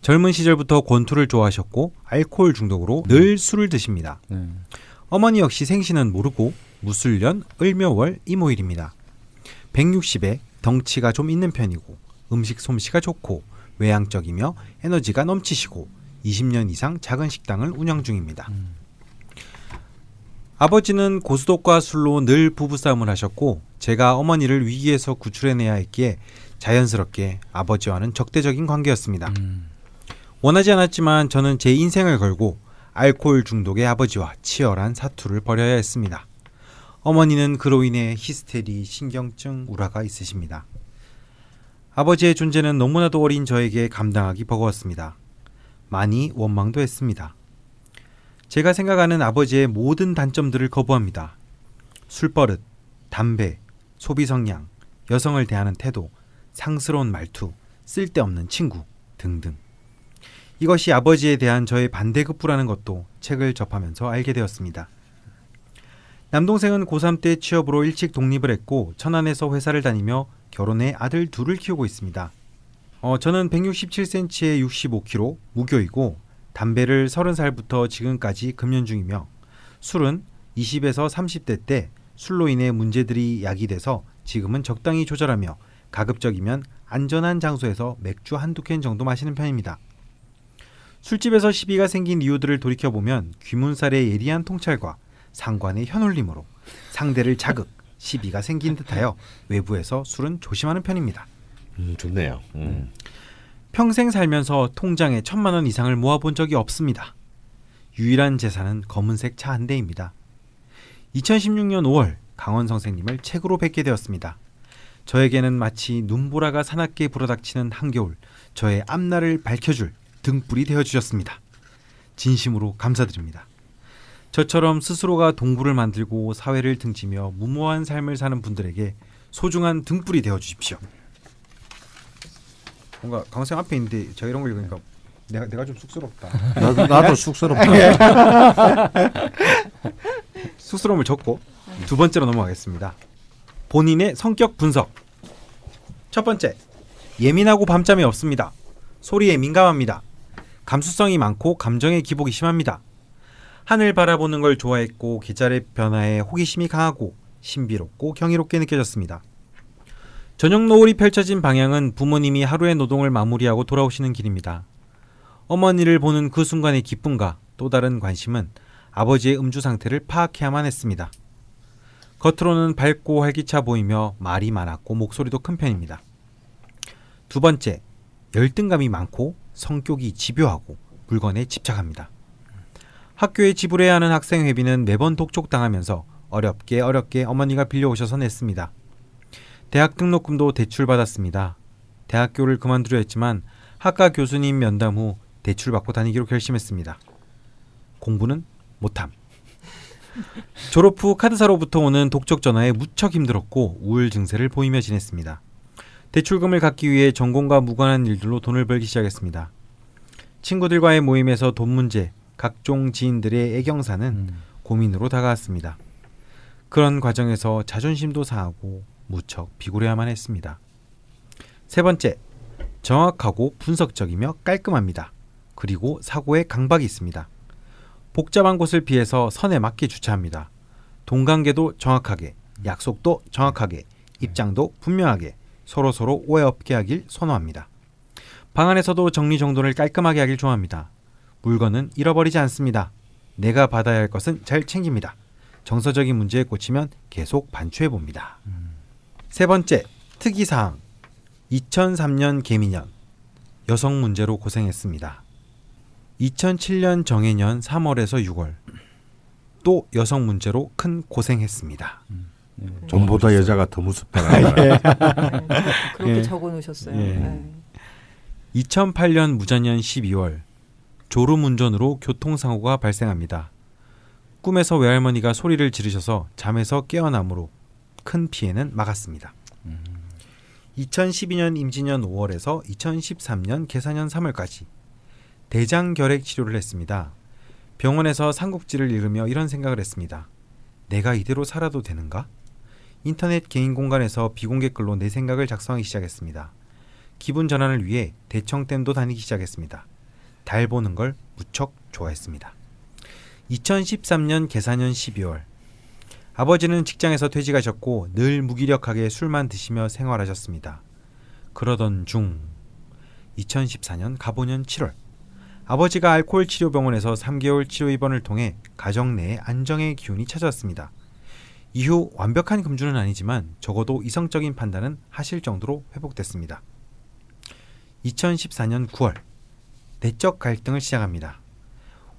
젊은 시절부터 권투를 좋아하셨고 알코올 중독으로 늘 술을 드십니다. 네. 어머니 역시 생신은 모르고 무술년, 을묘월, 이모일입니다. 160에 덩치가 좀 있는 편이고 음식 솜씨가 좋고 외향적이며 에너지가 넘치시고 20년 이상 작은 식당을 운영 중입니다. 아버지는 고수독과 술로 늘 부부싸움을 하셨고 제가 어머니를 위기에서 구출해내야 했기에 자연스럽게 아버지와는 적대적인 관계였습니다. 음. 원하지 않았지만 저는 제 인생을 걸고 알코올 중독의 아버지와 치열한 사투를 벌여야 했습니다. 어머니는 그로 인해 히스테리, 신경증, 우라가 있으십니다. 아버지의 존재는 너무나도 어린 저에게 감당하기 버거웠습니다. 많이 원망도 했습니다. 제가 생각하는 아버지의 모든 단점들을 거부합니다. 술버릇, 담배, 소비 성향, 여성을 대하는 태도, 상스러운 말투, 쓸데없는 친구 등등. 이것이 아버지에 대한 저의 반대급부라는 것도 책을 접하면서 알게 되었습니다. 남동생은 고3 때 취업으로 일찍 독립을 했고 천안에서 회사를 다니며 결혼해 아들 둘을 키우고 있습니다. 어, 저는 167cm에 65kg, 무교이고 담배를 30살부터 지금까지 금연 중이며 술은 20에서 30대 때 술로 인해 문제들이 야기돼서 지금은 적당히 조절하며 가급적이면 안전한 장소에서 맥주 한두 캔 정도 마시는 편입니다. 술집에서 시비가 생긴 이유들을 돌이켜보면 귀문살의 예리한 통찰과 상관의 현올림으로 상대를 자극, 시비가 생긴 듯하여 외부에서 술은 조심하는 편입니다. 음, 좋네요. 음. 평생 살면서 통장에 천만 원 이상을 모아본 적이 없습니다. 유일한 재산은 검은색 차 한 대입니다. 2016년 5월 강원 선생님을 책으로 뵙게 되었습니다. 저에게는 마치 눈보라가 사납게 불어닥치는 한겨울 저의 앞날을 밝혀줄 등불이 되어주셨습니다. 진심으로 감사드립니다. 저처럼 스스로가 동굴을 만들고 사회를 등지며 무모한 삶을 사는 분들에게 소중한 등불이 되어주십시오. 뭔가 강생 앞에 있는데 제가 이런 걸 읽으니까 내가 내가 좀 쑥스럽다. 나도 나도 쑥스럽다. 쑥스러움을 적고 두 번째로 넘어가겠습니다. 본인의 성격 분석. 첫 번째, 예민하고 밤잠이 없습니다. 소리에 민감합니다. 감수성이 많고 감정의 기복이 심합니다. 하늘 바라보는 걸 좋아했고 계절의 변화에 호기심이 강하고 신비롭고 경이롭게 느껴졌습니다. 저녁 노을이 펼쳐진 방향은 부모님이 하루의 노동을 마무리하고 돌아오시는 길입니다. 어머니를 보는 그 순간의 기쁨과 또 다른 관심은 아버지의 음주 상태를 파악해야만 했습니다. 겉으로는 밝고 활기차 보이며 말이 많았고 목소리도 큰 편입니다. 두 번째, 열등감이 많고 성격이 집요하고 물건에 집착합니다. 학교에 지불해야 하는 학생 회비는 매번 독촉당하면서 어렵게 어렵게 어머니가 빌려오셔서 냈습니다. 대학 등록금도 대출받았습니다. 대학교를 그만두려 했지만 학과 교수님 면담 후 대출받고 다니기로 결심했습니다. 공부는 못함. 졸업 후 카드사로부터 오는 독촉 전화에 무척 힘들었고 우울 증세를 보이며 지냈습니다. 대출금을 갚기 위해 전공과 무관한 일들로 돈을 벌기 시작했습니다. 친구들과의 모임에서 돈 문제, 각종 지인들의 애경사는 음. 고민으로 다가왔습니다. 그런 과정에서 자존심도 상하고 무척 비굴해야만 했습니다. 세 번째, 정확하고 분석적이며 깔끔합니다. 그리고 사고에 강박이 있습니다. 복잡한 곳을 피해서 선에 맞게 주차합니다. 동관계도 정확하게, 약속도 정확하게, 입장도 분명하게 서로 서로 오해 없게 하길 선호합니다. 방 안에서도 정리정돈을 깔끔하게 하길 좋아합니다. 물건은 잃어버리지 않습니다. 내가 받아야 할 것은 잘 챙깁니다. 정서적인 문제에 꽂히면 계속 반추해 봅니다. 세 번째, 특이사항. 2003년 개미년. 여성 문제로 고생했습니다. 2007년 정해년 3월에서 6월. 또 여성 문제로 큰 고생했습니다. 네. 돈보다 여자가 더 무섭다. 네, 그렇게 예. 적어 놓으셨어요. 예. 네. 2008년 무자년 12월 졸음 운전으로 교통사고가 발생합니다. 꿈에서 외할머니가 소리를 지르셔서 잠에서 깨어나므로 큰 피해는 막았습니다. 2012년 임진년 5월에서 2013년 계사년 3월까지 대장 결핵 치료를 했습니다. 병원에서 삼국지를 읽으며 이런 생각을 했습니다. 내가 이대로 살아도 되는가? 인터넷 개인 공간에서 비공개 글로 내 생각을 작성하기 시작했습니다. 기분 전환을 위해 대청댐도 다니기 시작했습니다. 달 보는 걸 무척 좋아했습니다. 2013년 계사년 12월 아버지는 직장에서 퇴직하셨고 늘 무기력하게 술만 드시며 생활하셨습니다. 그러던 중 2014년 가보년 7월 아버지가 알코올 치료 병원에서 3개월 치료 입원을 통해 가정 내에 안정의 기운이 찾아왔습니다. 이후 완벽한 금주는 아니지만 적어도 이성적인 판단은 하실 정도로 회복됐습니다. 2014년 9월 내적 갈등을 시작합니다.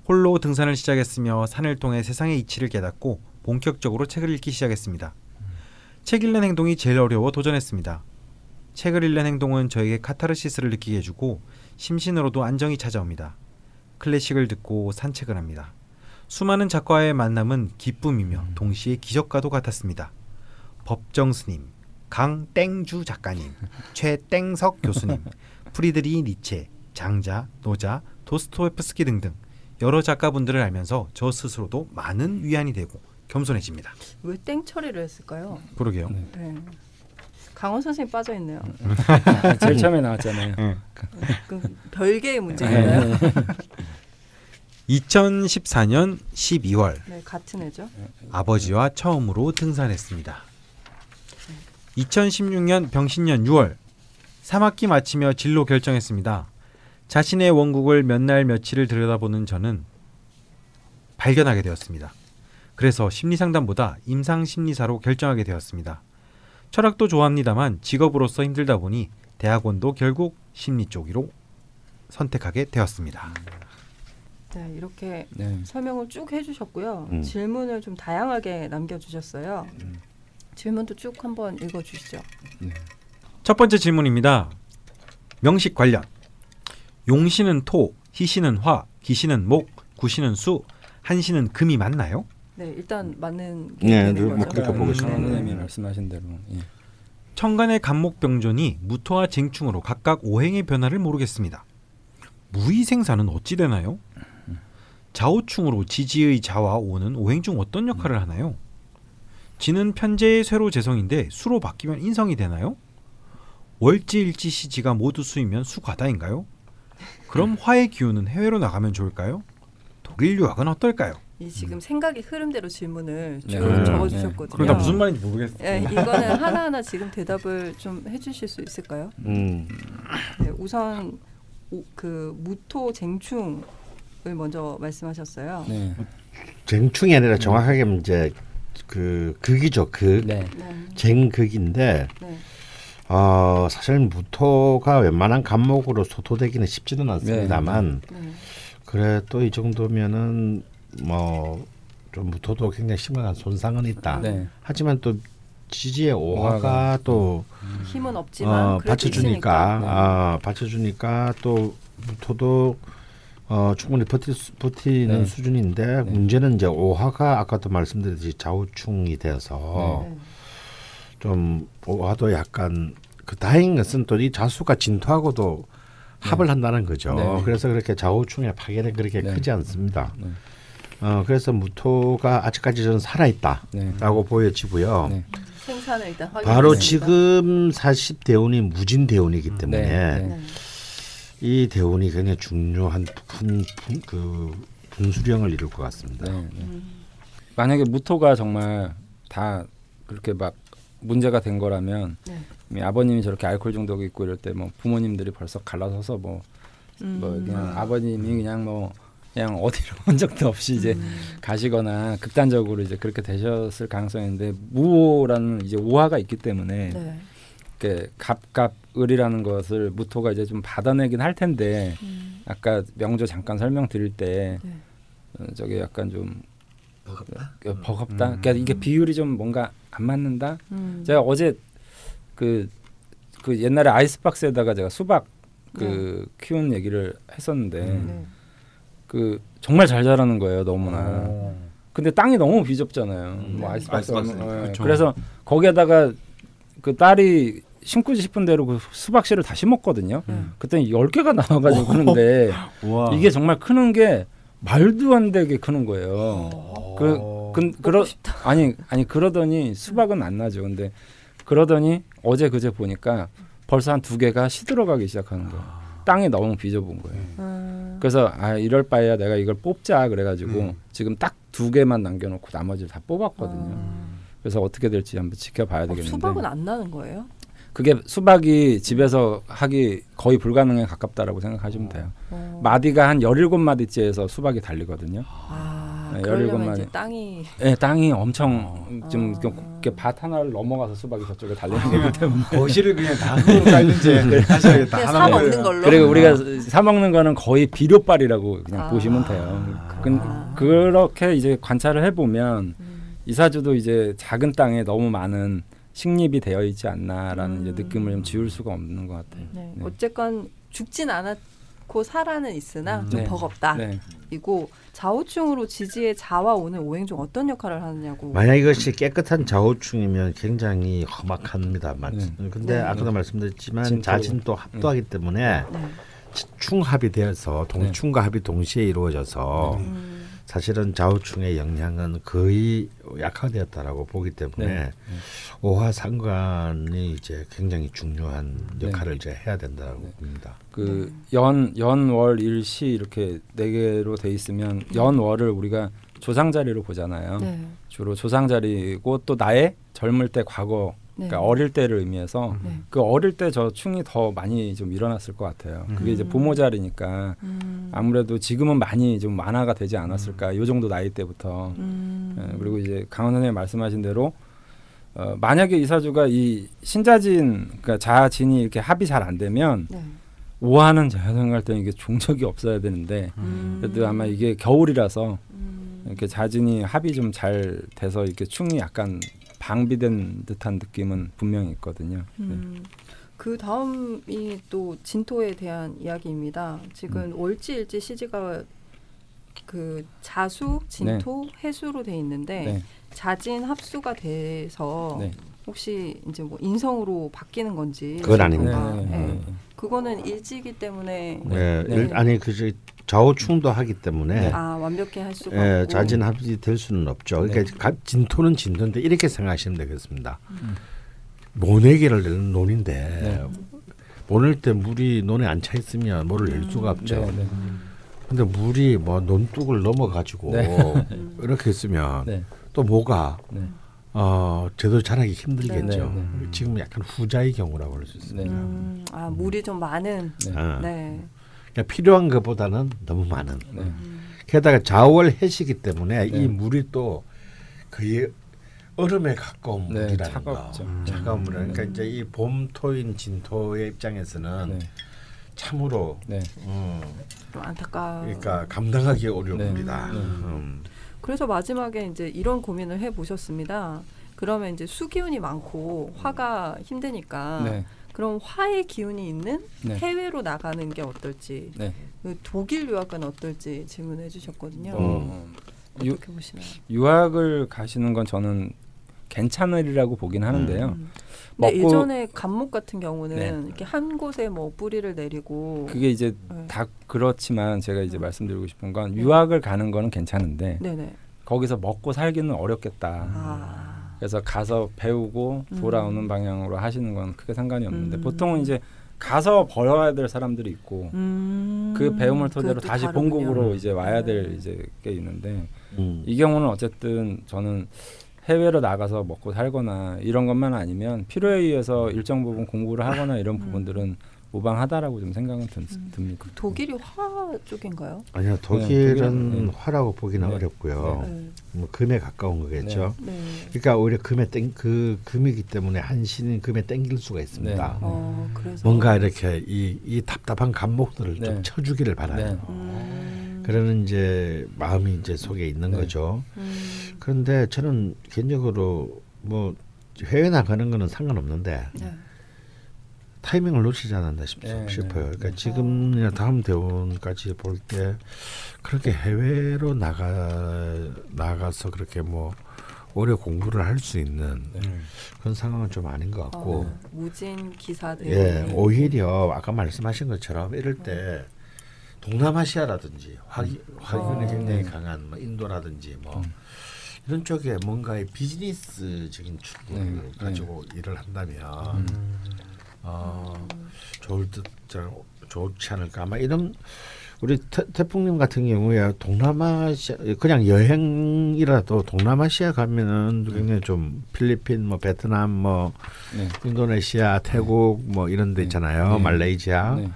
홀로 등산을 시작했으며 산을 통해 세상의 이치를 깨닫고 본격적으로 책을 읽기 시작했습니다. 책 읽는 행동이 제일 어려워 도전했습니다. 책을 읽는 행동은 저에게 카타르시스를 느끼게 해주고 심신으로도 안정이 찾아옵니다. 클래식을 듣고 산책을 합니다. 수많은 작가와의 만남은 기쁨이며 동시에 기적과도 같았습니다. 법정 스님, 강땡주 작가님, 최땡석 교수님, 프리드리히 니체, 장자, 노자, 도스토옙스키 등등 여러 작가분들을 알면서 저 스스로도 많은 위안이 되고 겸손해집니다. 왜 땡 처리를 했을까요? 그러게요. 네. 강원 선생님 빠져 있네요. 제일 처음에 나왔잖아요. 그 별개의 문제인가요? 2014년 12월 네, 같은 애죠. 아버지와 처음으로 등산했습니다. 2016년 병신년 6월 3학기 마치며 진로 결정했습니다. 자신의 원국을 몇 날 며칠을 들여다보는 저는 발견하게 되었습니다. 그래서 심리상담보다 임상심리사로 결정하게 되었습니다. 철학도 좋아합니다만 직업으로서 힘들다 보니 대학원도 결국 심리 쪽으로 선택하게 되었습니다. 네, 이렇게 네. 설명을 쭉 해주셨고요. 음. 질문을 좀 다양하게 남겨주셨어요. 질문도 쭉 한번 읽어주시죠. 첫 번째 질문입니다. 명식 관련. 용신은 토, 희신은 화, 기신은 목, 구신은 수, 한신은 금이 맞나요? 네, 일단 맞는 게 네, 되는 뭐 거죠. 그렇게 보고 있습니다. 강 네, 선생님이 네. 말씀하신 대로 예. 천간의 간목병존이 무토와 쟁충으로 각각 오행의 변화를 모르겠습니다. 무의생사는 어찌 되나요? 자오충으로 지지의 자와 오는 오행 중 어떤 역할을 하나요? 지는 편제의 쇠로 재성인데 수로 바뀌면 인성이 되나요? 월지 일지 시지가 모두 수이면 수과다인가요? 그럼 화의 기운은 해외로 나가면 좋을까요? 독일 유학은 어떨까요? 이 지금 생각의 흐름대로 질문을 쭉 네. 적어주셨거든요. 그러다 무슨 말인지 모르겠어요. 네, 이거는 하나하나 지금 대답을 좀 해주실 수 있을까요? 음. 네, 우선 오, 그 무토 쟁충을 먼저 말씀하셨어요. 네. 쟁충이 아니라 정확하게 이제 그 극이죠. 극. 네. 네. 쟁극인데 네. 어, 사실 무토가 웬만한 감목으로 소토되기는 쉽지는 않습니다만 네. 그래 또 이 정도면은 뭐좀 무토도 굉장히 심각한 손상은 있다. 네. 하지만 또 지지의 오화가. 또 힘은 없지만 어, 받쳐주니까. 네. 아, 받쳐주니까 또 무토도 어, 충분히 버티 수, 버티는 네. 수준인데 네. 문제는 이제 오화가 아까도 말씀드렸듯이 좌우충이 되어서 네. 좀 오화도 약간 그 다행인 것은 또 이 자수가 진토하고도 합을 한다는 거죠. 네. 그래서 그렇게 좌우충의 파괴는 그렇게 네. 크지 않습니다. 네. 어, 그래서 무토가 아직까지 저는 살아 있다라고 네. 보여지고요. 네. 생산을 일단 확인. 바로 지금 40 대운이 무진 대운이기 때문에 네. 네. 이 대운이 굉장히 중요한 분, 분, 그 분수령을 이룰 것 같습니다. 네. 네. 만약에 무토가 정말 다 그렇게 막 문제가 된 거라면 네. 이 아버님이 저렇게 알코올 중독 있고 이럴 때 뭐 부모님들이 벌써 갈라서서 뭐, 뭐 음. 그냥 아버님이 그냥 뭐 그냥 어디로 온 적도 없이 이제 음. 가시거나 극단적으로 이제 그렇게 되셨을 가능성이 있는데 무호라는 이제 오화가 있기 때문에 네. 이렇게 갑갑을이라는 것을 무토가 이제 좀 받아내긴 할 텐데 음. 아까 명조 잠깐 설명드릴 때 네. 어, 저게 약간 좀 버겁다. 버겁다. 그러니까 이게 비율이 좀 뭔가 안 맞는다. 음. 제가 어제 그, 그 옛날에 아이스박스에다가 제가 수박 그 키운 얘기를 했었는데 네. 그 정말 잘 자라는 거예요 너무나. 어. 근데 땅이 너무 비좁잖아요. 음. 뭐 네. 아이스박스 아이스박스. 그렇죠. 그래서 거기에다가 그 딸이 심고 싶은 대로 그 수박씨를 다 심었거든요. 음. 그때는 열 개가 나와가지고 와. 이게 정말 크는 게 말도 안 되게 크는 거예요. 그, 그 그러 아니 아니 그러더니 수박은 안 나죠. 근데 그러더니 어제 그제 보니까 벌써 한 두 개가 시들어가기 시작하는 거예요. 땅이 너무 비좁은 거예요. 음. 그래서 아 이럴 바에야 내가 이걸 뽑자 그래가지고 음. 지금 딱 두 개만 남겨놓고 나머지를 다 뽑았거든요. 그래서 어떻게 될지 한번 지켜봐야 어, 되겠는데 수박은 안 나는 거예요? 그게 수박이 집에서 하기 거의 불가능에 가깝다라고 생각하시면 돼요. 어. 마디가 한 17마디째에서 수박이 달리거든요. 아, 네, 그러려면 17 이제 마디. 땅이 예, 땅이 엄청 좀 아. 이렇게 밭 하나를 넘어가서 수박이 저쪽에 달리는 거기 때문에 거실을 그냥 다 흙으로 깔든지 하셔야겠다. 그냥 사 하나만 먹는 걸로. 그리고 우리가 사 먹는 거는 거의 비료빨이라고 그냥 아. 보시면 돼요. 아. 근 그렇게 이제 관찰을 해보면 음. 이사주도 이제 작은 땅에 너무 많은 식립이 되어 있지 않나라는 음. 이제 느낌을 좀 지울 수가 없는 것 같아요. 네. 네. 어쨌건 죽진 않았고 살아는 있으나 좀 네. 버겁다. 네. 이고 좌우충으로 지지의 자와 오는 오행 중 어떤 역할을 하느냐고. 만약 이것이 깨끗한 좌우충이면 굉장히 험악합니다만 네. 근데 네. 아까도 말씀드렸지만. 자진도 합도하기 때문에 네. 충합이 되어서 네. 동충과 합이 동시에 이루어져서 음. 사실은 좌우충의 영향은 거의 약화되었다라고 보기 때문에 네. 오화 상관이 이제 굉장히 중요한 네. 역할을 이제 해야 된다고 네. 봅니다. 그 연, 연월 일시 이렇게 네 개로 돼 있으면 연월을 우리가 조상 자리로 보잖아요. 네. 주로 조상 자리고 또 나의 젊을 때 과거, 네. 그러니까 어릴 때를 의미해서 네. 그 어릴 때 저 충이 더 많이 좀 일어났을 것 같아요. 그게 이제 음. 부모 자리니까 음. 아무래도 지금은 많이 좀 완화가 되지 않았을까. 요 정도 나이 때부터. 음. 예, 그리고 이제 강원 선생님 말씀하신 대로 어, 만약에 이사주가 이 신자진, 그러니까 자진이 이렇게 합이 잘 안 되면 네. 오하는 생각할 때는 이게 종적이 없어야 되는데 음. 그래도 아마 이게 겨울이라서 음. 이렇게 자진이 합이 좀 잘 돼서 이렇게 충이 약간 방비된 듯한 느낌은 분명히 있거든요. 네. 음. 그 다음이 또 진토에 대한 이야기입니다. 지금 월지일지 시지가 그 자수, 진토, 해수로 돼 있는데 네. 자진 합수가 돼서 네. 혹시 이제 뭐 인성으로 바뀌는 건지 그건 아닙니다. 네, 네, 예. 네. 그거는 일지이기 때문에 네. 네. 일- 아니 그 좌우충도 하기 때문에 아 완벽히 할 수가 예, 없고 자진 합이 될 수는 없죠. 그러니까 네. 가- 진토는 진토인데 이렇게 생각하시면 되겠습니다. 모내기를 내는 논인데 네. 모낼 때 물이 논에 안 차 있으면 뭐를 낼 수가 없죠. 네, 네. 근데 물이 뭐 논둑을 넘어 가지고 네. 이렇게 있으면 네. 또 뭐가 네. 어 제대로 자라기 힘들겠죠. 네, 네, 지금 약간 후자의 경우라고 할수 있습니다. 네. 음, 아 물이 좀 많은 네. 아. 네. 그러니까 필요한 것보다는 너무 많은. 네. 게다가 자월 해시기 때문에 네. 이 물이 또 거의 얼음에 가까운 네, 물이라는 차갑죠. 거. 음. 차가운 물. 그러니까 이제 이 봄토인 진토의 입장에서는 네. 참으로 네. 음, 좀 안타까. 그러니까 감당하기 어려운 네. 물이다. 네. 음. 그래서 마지막에 이제 이런 고민을 해 보셨습니다. 그러면 이제 수기운이 많고 화가 힘드니까 네. 그럼 화의 기운이 있는 네. 해외로 나가는 게 어떨지 네. 그 독일 유학은 어떨지 질문해 주셨거든요. 어, 유, 어떻게 보시나요? 유학을 가시는 건 저는 괜찮으리라고 보긴 하는데요. 음. 근데 먹고- 예전에 감목 같은 경우는 네. 이렇게 한 곳에 뭐 뿌리를 내리고 그게 이제 네. 다 그렇지만 제가 이제 음. 말씀드리고 싶은 건 유학을 가는 거는 괜찮은데 네네. 거기서 먹고 살기는 어렵겠다. 아. 그래서 가서 배우고 음. 돌아오는 방향으로 하시는 건 크게 상관이 없는데 음. 보통은 이제 가서 벌어야 될 사람들이 있고 음. 그 배움을 토대로 다시 다르군요. 본국으로 이제 와야 될 네. 이제 게 있는데 음. 이 경우는 어쨌든 저는 해외로 나가서 먹고 살거나 이런 것만 아니면 필요에 의해서 일정 부분 공부를 하거나 이런 음. 부분들은 무방하다라고 좀 생각은 듭, 음. 듭니다. 독일이 화 쪽인가요? 아니요 독일은 독일은, 네. 화라고 보기는 네. 어렵고요. 네. 뭐 금에 가까운 거겠죠. 네. 그러니까 오히려 금에 땡 그 금이기 때문에 한신은 금에 땡길 수가 있습니다. 네. 어, 그래서 뭔가 이렇게 이, 이 답답한 감목들을 네. 좀 쳐주기를 바라요. 네. 음. 그러는 이제 마음이 이제 속에 있는 네. 거죠. 음. 그런데 저는 개인적으로 뭐 해외 나가는 거는 상관없는데 네. 타이밍을 놓치지 않았나 싶, 네, 싶어요. 네. 그러니까 지금이나 다음 대원까지 볼 때 그렇게 해외로 나가 나가서 그렇게 뭐 오래 공부를 할 수 있는 네. 그런 상황은 좀 아닌 것 같고 어, 무진 기사들. 예 오히려 아까 말씀하신 것처럼 이럴 때 동남아시아라든지 화기, 화기운이 어. 굉장히 네. 강한 뭐 인도라든지 뭐 음. 이런 쪽에 뭔가의 비즈니스적인 출구를 네, 네. 가지고 일을 한다면 음. 어, 좋을 듯 저- 좋지 않을까 아마 이런 우리 태, 태풍님 같은 경우에 동남아시아 그냥 여행이라도 동남아시아 가면은 굉장히 좀 필리핀 뭐 베트남 뭐 네. 인도네시아 태국 뭐 이런 데 네. 있잖아요 네. 말레이시아 네.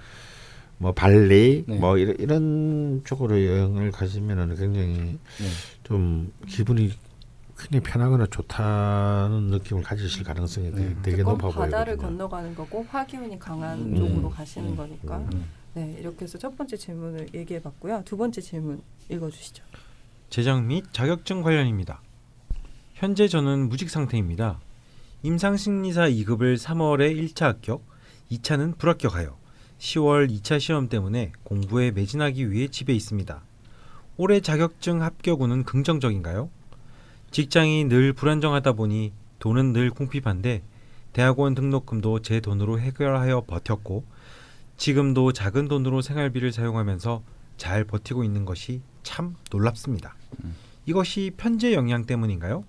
뭐 발리 네. 뭐 이런, 이런 쪽으로 여행을 가시면은 굉장히 네. 좀 기분이 굉장히 편하거나 좋다는 느낌을 가지실 가능성이 되게, 네. 되게 그건 높아 바다를 보이거든요. 건너가는 거고 화기운이 강한 음. 쪽으로 음. 가시는 음. 거니까. 음. 네, 이렇게 해서 첫 번째 질문을 얘기해 봤고요. 두 번째 질문 읽어 주시죠. 재정 및 자격증 관련입니다. 현재 저는 무직 상태입니다. 임상심리사 2급을 3월에 1차 합격, 2차는 불합격하여 10월 2차 시험 때문에 공부에 매진하기 위해 집에 있습니다. 올해 자격증 합격운은 긍정적인가요? 직장이 늘 불안정하다 보니 돈은 늘 궁핍한데 대학원 등록금도 제 돈으로 해결하여 버텼고 지금도 작은 돈으로 생활비를 사용하면서 잘 버티고 있는 것이 참 놀랍습니다. 이것이 편제 영향 때문인가요?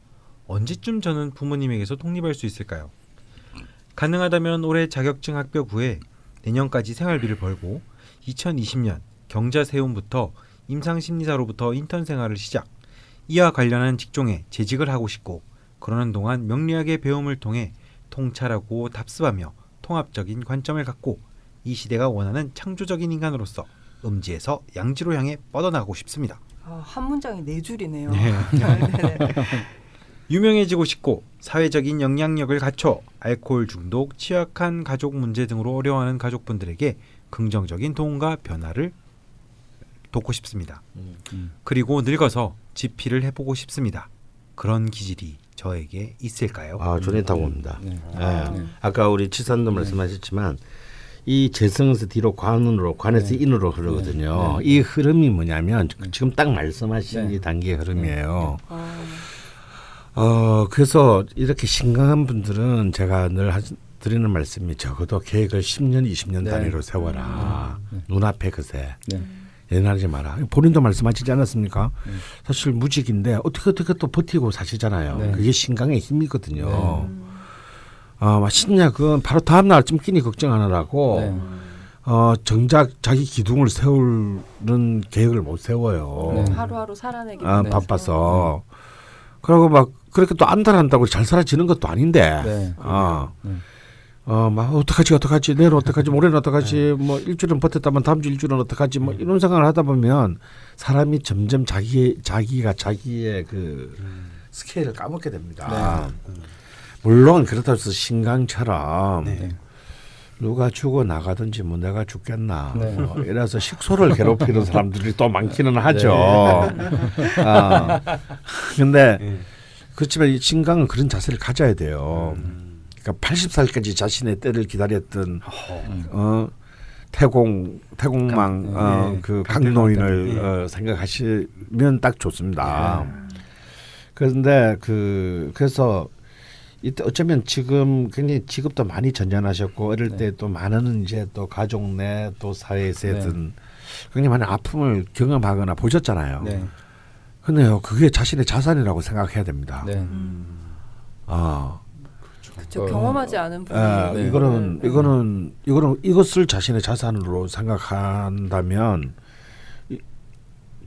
언제쯤 저는 부모님에게서 독립할 수 있을까요? 가능하다면 올해 자격증 합격 후에 내년까지 생활비를 벌고 2020년 경자 세움부터 임상심리사로부터 인턴 생활을 시작. 이와 관련한 직종에 재직을 하고 싶고 그러는 동안 명리학의 배움을 통해 통찰하고 답습하며 통합적인 관점을 갖고 이 시대가 원하는 창조적인 인간으로서 음지에서 양지로 향해 뻗어나가고 싶습니다. 아, 한 문장이 네 줄이네요. 네. 네. 유명해지고 싶고 사회적인 영향력을 갖춰 알코올 중독, 취약한 가족 문제 등으로 어려워하는 가족분들에게 긍정적인 도움과 변화를 돕고 싶습니다. 음. 그리고 늙어서 집필을 해보고 싶습니다. 그런 기질이 저에게 있을까요? 아, 저는 있다고 봅니다. 네. 예. 네. 아까 우리 치산도 말씀하셨지만 이 재성에서 뒤로 관으로 관에서 네. 인으로 흐르거든요. 네. 이 흐름이 뭐냐면 지금 딱 말씀하신 네. 이 단계의 흐름이에요. 아, 어 그래서 이렇게 심각한 분들은 제가 늘 하, 드리는 말씀이 적어도 계획을 10년, 20년 네. 단위로 세워라. 눈앞에 그새 네. 예나하지 마라. 본인도 말씀하시지 않았습니까? 네. 사실 무직인데 어떻게 어떻게 또 버티고 사시잖아요. 네. 그게 신강의 힘이거든요. 음. 아, 막 신약은 바로 다음 날 아침 끼니 걱정하느라고 네. 어, 정작 자기 기둥을 세우는 계획을 못 세워요. 네. 하루하루 살아내기 아, 네. 바빠서. 그리고 막 그렇게 또 안달한다고 잘 살아지는 것도 아닌데. 네. 어. 네. 어 막 어떡하지 어떡하지 내일 어떡하지 모레는 어떡하지 뭐 일주일은 버텼다면 다음 주 일주일은 어떡하지 뭐 이런 생각을 하다 보면 사람이 점점 자기 자기가 자기의 그 스케일을 까먹게 됩니다. 물론 그렇다고 해서 신강처럼 네. 누가 죽어 나가든지 뭐 내가 죽겠나 네. 뭐 이래서 식소를 괴롭히는 사람들이 또 많기는 하죠. 네. 아, 근데 네. 그렇지만 이 신강은 그런 자세를 가져야 돼요. 음. 그러니까 80살까지 자신의 때를 기다렸던 어 태공 태공망 강- 어, 네. 그 강노인을. 어, 생각하시면 딱 좋습니다. 네. 그런데 그 그래서 이때 어쩌면 지금 굉장히 직업도 많이 전전하셨고 어릴 네. 때또 많은 이제 또 가족 내 또 사회에서든 네. 굉장히 많은 아픔을 경험하거나 보셨잖아요. 네. 근데요 그게 자신의 자산이라고 생각해야 됩니다. 네. 아, 그렇죠. 어, 경험하지 않은 분이 아, 네. 이거는 네. 이거는 이거는 이것을 자신의 자산으로 생각한다면 이-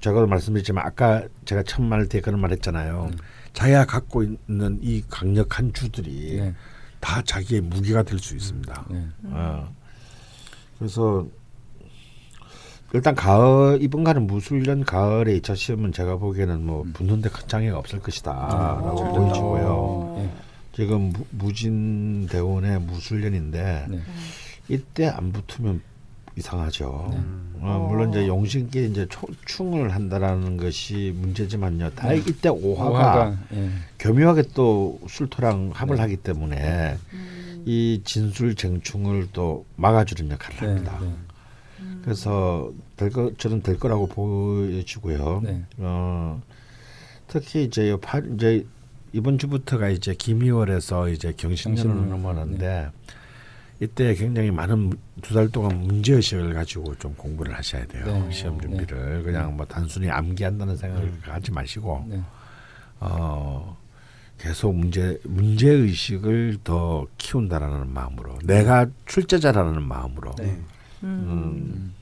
제가 말씀드렸지만 아까 제가 첫 말 때 그런 말했잖아요. 자기가 갖고 있는 이 강력한 주들이 네. 다 자기의 무기가 될 수 있습니다. 네. 어. 그래서 일단 가을 이번 가는 무술년 가을에 2차 시험은 제가 보기에는 뭐 붙는데 큰 장애가 없을 것이다라고 어. 보여지고요. 네. 지금 무, 무진 대원의 무술년인데 네. 이때 안 붙으면 이상하죠. 네. 어, 물론 이제 용신께 이제 초, 충을 한다라는 것이 문제지만요. 다 네. 이때 오화가, 오화가 예. 교묘하게 또 술토랑 합을 네. 하기 때문에 음. 이 진술 쟁충을 또 막아주는 역할을 네. 합니다. 네. 그래서 될 거, 저는 될 거라고 보여지고요. 네. 어, 특히 이제 요 파, 이제 이번 주부터가 이제 김이월에서 이제 경신년으로 경신년. 넘어가는데 이때 굉장히 많은 두 달 동안 문제 의식을 가지고 좀 공부를 하셔야 돼요. 네. 시험 준비를 그냥 뭐 단순히 암기한다는 생각을 하지 마시고 네. 어 계속 문제 문제 의식을 더 키운다라는 마음으로 내가 출제자라는 마음으로 네. 음,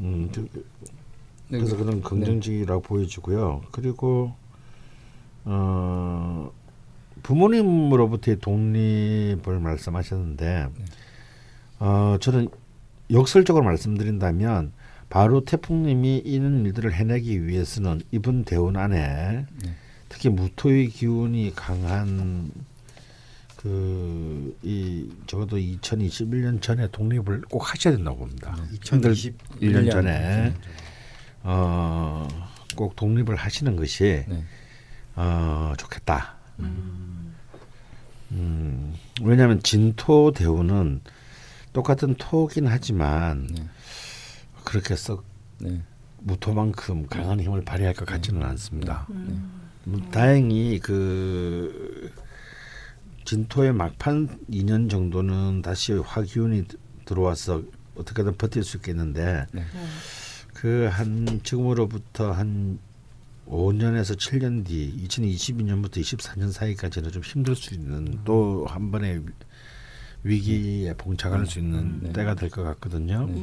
음, 그- 네. 그래서 그런 긍정적이라고 보여지고요. 그리고 어, 부모님으로부터의 독립을 말씀하셨는데 어, 저는 역설적으로 말씀드린다면 바로 태풍님이 이런 일들을 해내기 위해서는 이번 대운 안에 네. 특히 무토의 기운이 강한 그 이 적어도 2021년 전에 독립을 꼭 하셔야 된다고 봅니다. 2020 1년 년 전에 어, 꼭 독립을 하시는 것이 네. 어, 좋겠다. 음, 왜냐하면 진토 대우는 똑같은 토긴 하지만 네. 그렇게 썩 네. 무토만큼 강한 힘을 발휘할 것 같지는 않습니다. 음. 음, 다행히 그 진토의 막판 2년 정도는 다시 화기운이 드- 들어와서 어떻게든 버틸 수 있겠는데 네. 네. 그한 지금으로부터 한 5년에서 7년 뒤 2022년부터 24년 사이까지는 좀 힘들 수 있는 또한 번의 위기에 봉착할 수 있는 네. 때가 될 것 같거든요. 네.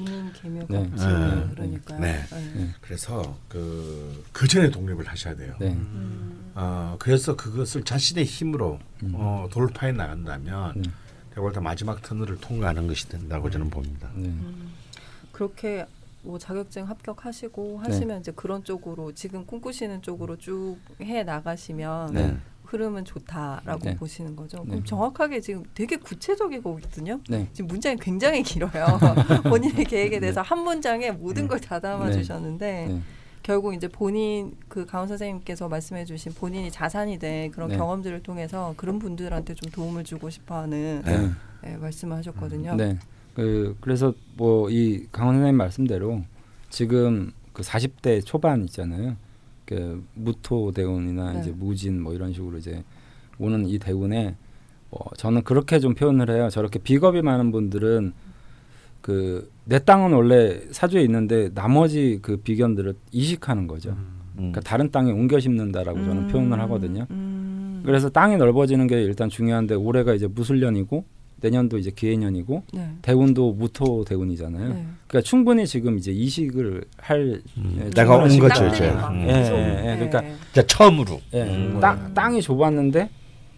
없지. 네. 그러니까요. 네. 네. 그래서 그, 그 전에 독립을 하셔야 돼요. 네. 음. 어, 그래서 그것을 자신의 힘으로 음. 어, 돌파해 나간다면 네. 볼때 마지막 터널을 통과하는 것이 된다고 저는 봅니다. 네. 그렇게 뭐 자격증 합격하시고 네. 하시면 이제 그런 쪽으로 지금 꿈꾸시는 쪽으로 쭉 해 나가시면 네. 흐름은 좋다라고 네. 보시는 거죠. 네. 그럼 정확하게 지금 되게 구체적이거든요. 네. 지금 문장이 굉장히 길어요. 본인의 계획에 대해서 한 문장에 모든 걸 다 담아 네. 주셨는데 네. 결국 이제 본인 그 강원 선생님께서 말씀해 주신 본인이 자산이 된 그런 네. 경험들을 통해서 그런 분들한테 좀 도움을 주고 싶어 하는 네. 네, 말씀을 하셨거든요. 네. 그 그래서 뭐 이 강원 선생님 말씀대로 지금 그 40대 초반 있잖아요. 그 무토 대운이나 네. 이제 무진 뭐 이런 식으로 이제 오는 이 대운에 뭐 저는 그렇게 좀 표현을 해요. 저렇게 비겁이 많은 분들은 그 내 땅은 원래 사주에 있는데 나머지 그 비견들을 이식하는 거죠. 음. 그러니까 다른 땅에 옮겨 심는다라고 저는 음, 표현을 하거든요. 음. 그래서 땅이 넓어지는 게 일단 중요한데 올해가 이제 무술년이고 내년도 이제 기해년이고 네. 대운도 무토 대운이잖아요. 네. 그러니까 충분히 지금 이제 이식을 할 음. 예, 내가 온 거죠, 이제. 음. 막 예, 계속, 예, 예. 그러니까 네. 자 처음으로 예, 음. 땅, 땅이 좁았는데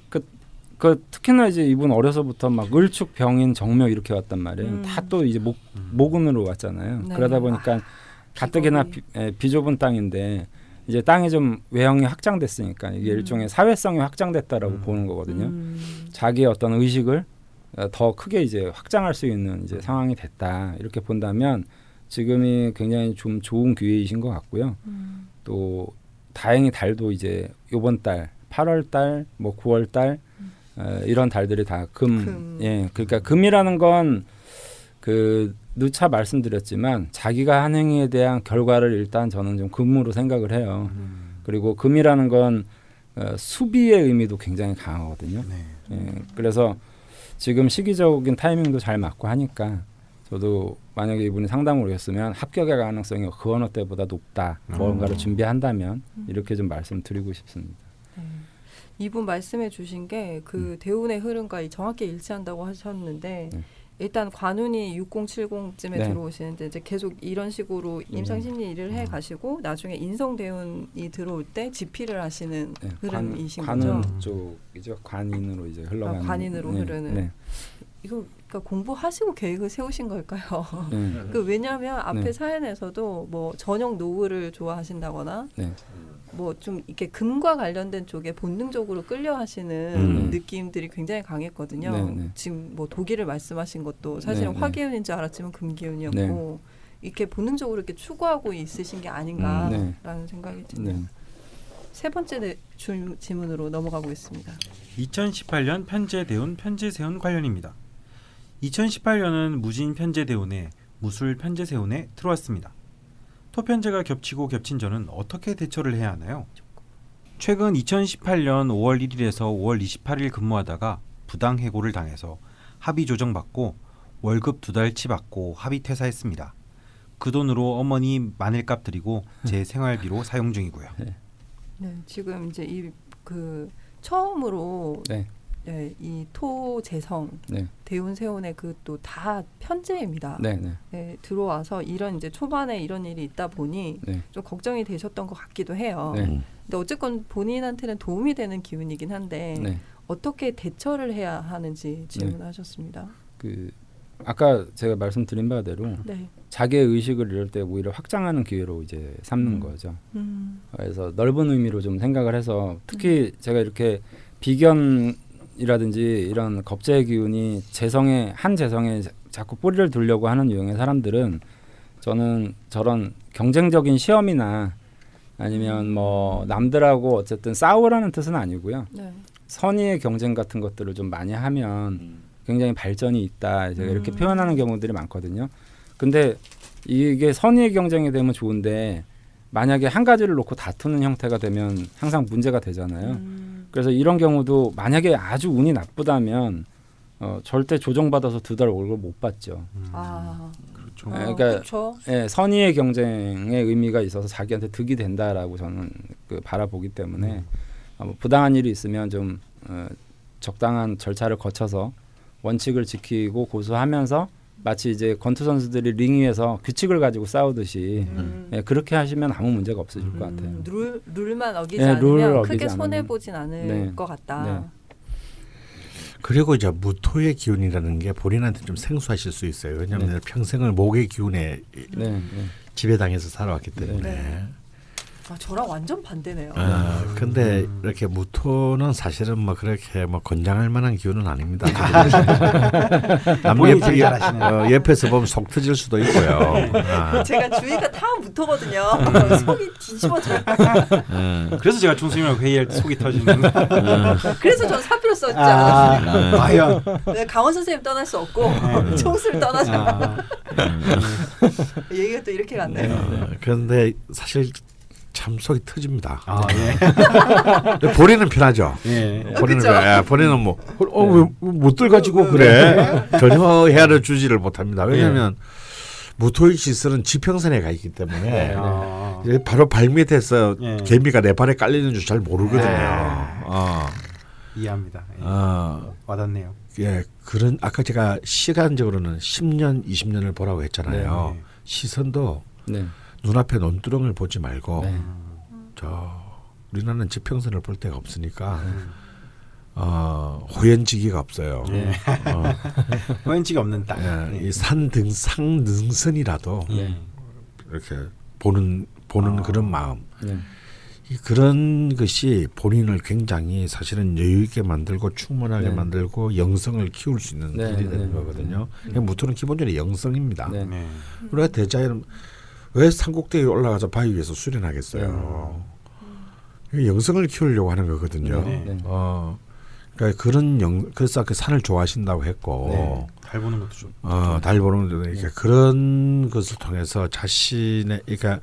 그 그 특히나 이제 이분 어려서부터 막 을축 병인 정묘 이렇게 왔단 말이에요. 음. 다또 이제 목 모근으로 왔잖아요. 네. 그러다 보니까 가뜩이나 비, 예, 비좁은 땅인데 이제 땅이 좀 외형이 확장됐으니까 이게 음. 일종의 사회성이 확장됐다라고 음. 보는 거거든요. 음. 자기의 어떤 의식을 어, 더 크게 이제 확장할 수 있는 이제 상황이 됐다 이렇게 본다면 지금이 굉장히 좀 좋은 기회이신 것 같고요. 음. 또 다행히 달도 이제 요번 달 8월 달, 뭐 9월 달 어, 이런 달들이 다 금, 금. 예, 그러니까 금이라는 건 그 누차 말씀드렸지만 자기가 한 행위에 대한 결과를 일단 저는 좀 금으로 생각을 해요. 음. 그리고 금이라는 건 어, 수비의 의미도 굉장히 강하거든요. 네. 예, 그래서 지금 시기적인 타이밍도 잘 맞고 하니까 저도 만약에 이분이 상담을 오셨으면 합격의 가능성이 그 어느 때보다 높다. 뭔가를 준비한다면 이렇게 좀 말씀드리고 싶습니다. 네. 이분 말씀해 주신 게그 대운의 흐름과 이 정확히 일치한다고 하셨는데 네. 일단 관운이 6070쯤에 네. 들어오시는데 이제 계속 이런 식으로 임상 심리 일을 해 가시고 나중에 인성 대운이 들어올 때 지피를 하시는 네, 흐름이신 관, 거죠. 관운 쪽이죠. 관인으로 이제 흘러가는. 아, 관인으로 네, 흐르는. 네, 이거 그러니까 공부하시고 계획을 세우신 걸까요? 네, 그 왜냐하면 앞에 네. 사연에서도 뭐 저녁 노후를 좋아하신다거나 네. 뭐 좀 이렇게 금과 관련된 쪽에 본능적으로 끌려 하시는 음. 느낌들이 굉장히 강했거든요. 네, 네. 지금 뭐 독일을 말씀하신 것도 사실은 네, 네. 화기운인 줄 알았지만 금기운이었고 이렇게 본능적으로 이렇게 추구하고 있으신 게 아닌가라는 네. 생각이 드네요. 네. 세 번째 네, 줄, 질문으로 넘어가 보겠습니다. 2018년 편제대운 편제세운 관련입니다. 2018년은 무진 편제대운에 무술 편제세운에 들어왔습니다. 토편제가 겹치고 겹친 저는 어떻게 대처를 해야 하나요? 최근 2018년 5월 1일에서 5월 28일 근무하다가 부당 해고를 당해서 합의 조정받고 월급 두 달치 받고 합의 퇴사했습니다. 그 돈으로 어머니 마늘값 드리고 제 생활비로 사용 중이고요. 네, 지금 이제 이 그 처음으로 네. 네, 이 토재성 네. 대운 세운의 그 또 다 편제입니다. 네. 네. 네, 들어와서 이런 이제 초반에 이런 일이 있다 보니 네. 좀 걱정이 되셨던 것 같기도 해요. 네. 근데 어쨌건 본인한테는 도움이 되는 기운이긴 한데 네. 어떻게 대처를 해야 하는지 질문하셨습니다. 그 아까 제가 말씀드린 바대로 네. 자기의 의식을 이럴 때 오히려 확장하는 기회로 이제 삼는 음. 거죠. 음. 그래서 넓은 의미로 좀 생각을 해서 특히 제가 이렇게 비견 이라든지 이런 겁제의 기운이 재성에 한 재성에 자- 자꾸 뿌리를 두려고 하는 유형의 사람들은 저는 저런 경쟁적인 시험이나 아니면 뭐 남들하고 어쨌든 싸우라는 뜻은 아니고요. 네. 선의의 경쟁 같은 것들을 좀 많이 하면 굉장히 발전이 있다. 제가 이렇게 음. 표현하는 경우들이 많거든요. 근데 이게 선의의 경쟁이 되면 좋은데 만약에 한 가지를 놓고 다투는 형태가 되면 항상 문제가 되잖아요. 음. 그래서 이런 경우도 만약에 아주 운이 나쁘다면 어, 절대 조정받아서 두 달 월급 못 받죠. 아, 그렇죠. 어, 네, 그러니까 그렇죠. 예, 선의의 경쟁의 의미가 있어서 자기한테 득이 된다라고 저는 그 바라보기 때문에 어, 뭐 부당한 일이 있으면 좀 어, 적당한 절차를 거쳐서 원칙을 지키고 고수하면서 마치 이제 권투 선수들이 링 위에서 규칙을 가지고 싸우듯이 음. 예, 그렇게 하시면 아무 문제가 없으실 것 같아요. 음, 룰 룰만 어기지 네, 룰을 않으면 어기지 크게 손해. 보진 않을 네. 것 같다. 네. 그리고 이제 무토의 기운이라는 게 본인한테 좀 생소하실 수 있어요. 왜냐하면 네. 평생을 목의 기운에 네, 네. 지배당해서 살아왔기 때문에. 네. 아, 저랑 완전 반대네요. 아, 근데 이렇게 무토는 사실은 뭐 그렇게 뭐 권장할 만한 기운은 아닙니다. 남 본인이 옆에. 어, 옆에서 보면 속 터질 수도 있고요. 아, 제가 주위가 다 무토거든요. 속이 뒤집어져요. 음. 그래서 제가 중수님이랑 회의할 때 속이 터지는. 그래서 전 사표를 썼죠. 아, 과연. 네, 강원 선생님 떠날 수 없고 네. 총수를 떠나자. 아, 얘기가 또 이렇게 갔네요. 어, 그런데 사실 참 속이 터집니다. 아, 예. 근데 본인은 편하죠. 예. 본인은? 예, 본인은 뭐 어 왜 못 들 가지고 그래 전혀 헤아려 주지를 못합니다. 왜냐하면 무토의 시설은 지평선에 가 있기 때문에 아, 바로 발 밑에서 예. 개미가 내 발에 깔리는 줄 잘 모르거든요. 네. 어, 이해합니다. 예. 어, 와닿네요. 예, 그런 아까 제가 시간적으로는 10년, 20년을 보라고 했잖아요. 네. 시선도 네. 눈앞에 논두렁을 보지 말고 네. 저 우리나라는 지평선을 볼 데가 없으니까 음. 어, 호연지기가 없어요. 예. 어, 호연지가 없는 땅. 예, 이 산 등 상 능선이라도 예. 이렇게 보는 보는 그런 마음. 네. 이 그런 것이 본인을 굉장히 사실은 여유 있게 만들고 충분하게 네. 만들고 영성을 키울 수 있는 네, 길이 되는 네. 거거든요. 그러니까 무토는 기본적으로 영성입니다. 네. 네. 우리가 대자연 왜 산꼭대기에 올라가서 바위 위에서 수련하겠어요. 이게 영성을 키우려고 하는 거거든요. 네. 네. 어, 그러니까 그런 영 그래서 그 산을 좋아하신다고 했고, 네. 달 보는 것도 좀. 어, 달 보는 데 이렇게 그런 것을 통해서 자신의 그러니까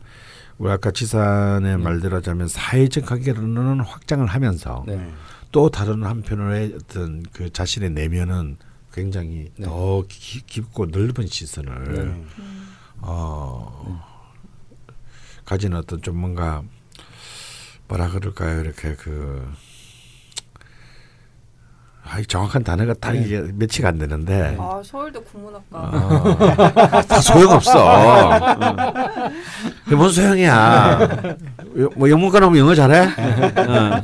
우리 아까 지산의 말대로 하자면 사회적 관계로는 확장을 하면서 네. 네. 또 다른 한편의 어떤 그 자신의 내면은 굉장히 네. 더 기- 깊고 넓은 시선을 네. 어, 가진 어떤 좀 뭔가 뭐라 그럴까요 이렇게 그 아이 정확한 단어가 딱 네. 이게 매치가 안 되는데 아 서울대 국문학과 어, 다 소용 없어. 그게 뭔 소용이야. 여- 뭐 영문과 나오면 영어 잘해? 어.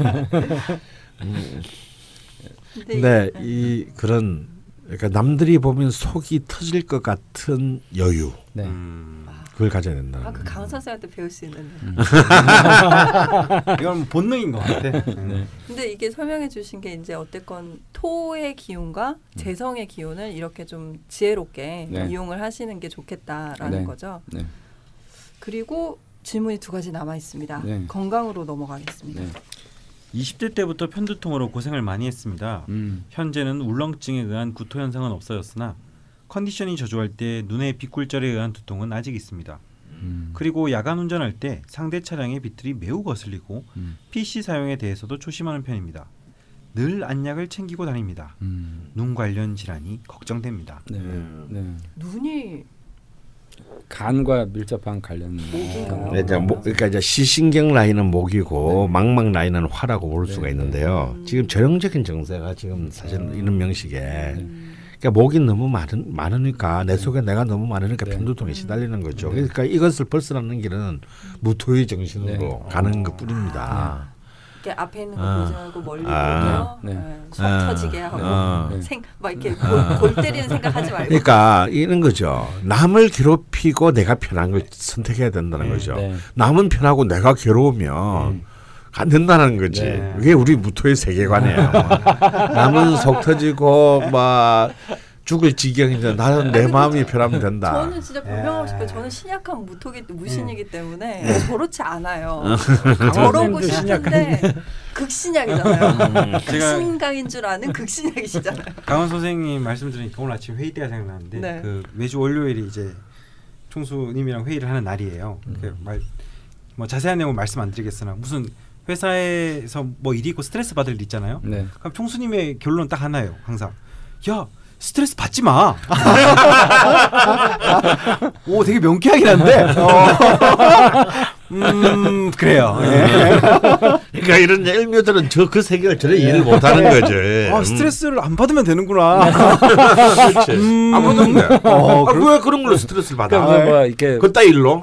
근데 근데 이 그런 그러니까 남들이 보면 속이 터질 것 같은 여유 네. 음. 그걸 가져야 된다는 아그 거예요. 강 선생한테 배울 수 있는데 이건 뭐 본능인 것 같아. 네. 근데 이게 설명해 주신 게 이제 어쨌건 토의 기운과 재성의 기운을 이렇게 좀 지혜롭게 네. 이용을 하시는 게 좋겠다라는 네. 거죠. 네. 그리고 질문이 두 가지 남아 있습니다. 네. 건강으로 넘어가겠습니다. 네. 20대 때부터 편두통으로 고생을 많이 했습니다. 음. 현재는 울렁증에 의한 구토 현상은 없어졌으나 컨디션이 저조할 때 눈의 빛굴절에 의한 두통은 아직 있습니다. 음. 그리고 야간 운전할 때 상대 차량의 비틀이 매우 거슬리고 음. PC 사용에 대해서도 조심하는 편입니다. 늘 안약을 챙기고 다닙니다. 음. 눈 관련 질환이 걱정됩니다. 네. 네. 눈이 간과 밀접한 관련? 네, 이제 목, 그러니까 이제 시신경 라인은 목이고 망막 라인은 화라고 볼 수가 네, 있는데요. 네. 지금 전형적인 증세가 지금 사실 음. 이런 명식에 음. 그러니까 목이 너무 많은 많으니까 내 속에 내가 너무 많으니까 네. 편두통에 시달리는 거죠. 네. 그러니까 이것을 벗어나는 길은 무토의 정신으로 네. 가는 것뿐입니다. 이렇게 앞에 있는 거 아. 보지 말고 멀리 아. 보며 네. 네. 속 아. 터지게 하고 아. 네. 생막 이렇게 골, 골 때리는 생각하지 말고 그러니까 이런 거죠. 남을 괴롭히고 내가 편한 걸 선택해야 된다는 네, 거죠. 네. 남은 편하고 내가 괴로우면 안 된다는 거지. 네. 그게 우리 무토의 세계관이에요. 남은 속 터지고 막 죽을 지경인데 나는 내 마음이 편하면 된다. 저는 진짜 변명하고 싶어요. 저는 신약한 무토기 무신이기 때문에 저렇지 않아요. 저런 거 강원랜드 싫은데 극신약이잖아요. 제가 극신강인 줄 아는 극신약이시잖아요. 강원 선생님 말씀 들으니까 오늘 아침 회의 때가 생각나는데 네. 그 매주 월요일이 이제 총수님이랑 회의를 하는 날이에요. 음. 그 말, 뭐 자세한 내용은 말씀 안 드리겠으나 무슨 회사에서 뭐 일이 있고 스트레스 받을 일 있잖아요. 네. 그럼 총수님의 결론은 딱 하나예요. 항상 야 스트레스 받지 마. 오 되게 명쾌하긴 한데. 어. 음 그래요. 예. 그러니까 이런 일묘들은 저 그 세계를 전혀 이해를 못하는 거죠. 아 스트레스를 안 받으면 되는구나. 그렇지. 음. 안 받는데. 어, 아, 왜 그런 걸로 스트레스를 받아? 그러니까 뭐 이렇게 그 따 일로?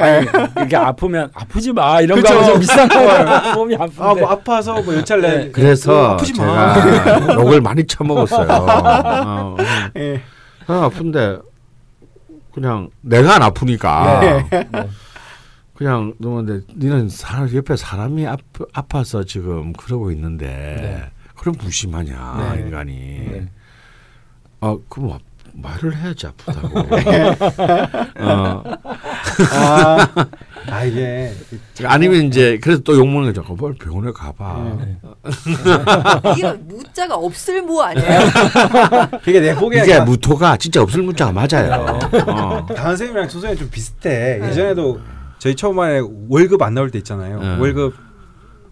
이렇게 아프면 아프지 마 이런 그쵸. 거 하면 좀 비싼 거예요. 몸이 아픈데. 아 뭐 아파서 뭐 내. 네. 그래서 아프지 마. 제가 욕을 많이 처먹었어요. 어, 예. 아, 아픈데 그냥 내가 안 아프니까 네. 그냥 너무 니는 사람 옆에 사람이 아, 아파 서 지금 그러고 있는데 네. 그럼 무심하냐 네. 인간이 네. 아 그럼 아- 말을 해야지 아프다고 어, 아, 아 이게 아니면 이제 그래서 또 욕먹는 거죠 빨리 병원에 가봐 네. 이게 무자가 없을 무 아니에요? 이게 내 보기에 이게 무토가 진짜 없을 문자가 맞아요 어. 강한 선생님이랑 조선이 좀 비슷해. 예전에도 저희 처음에 월급 안 나올 때 있잖아요. 네. 월급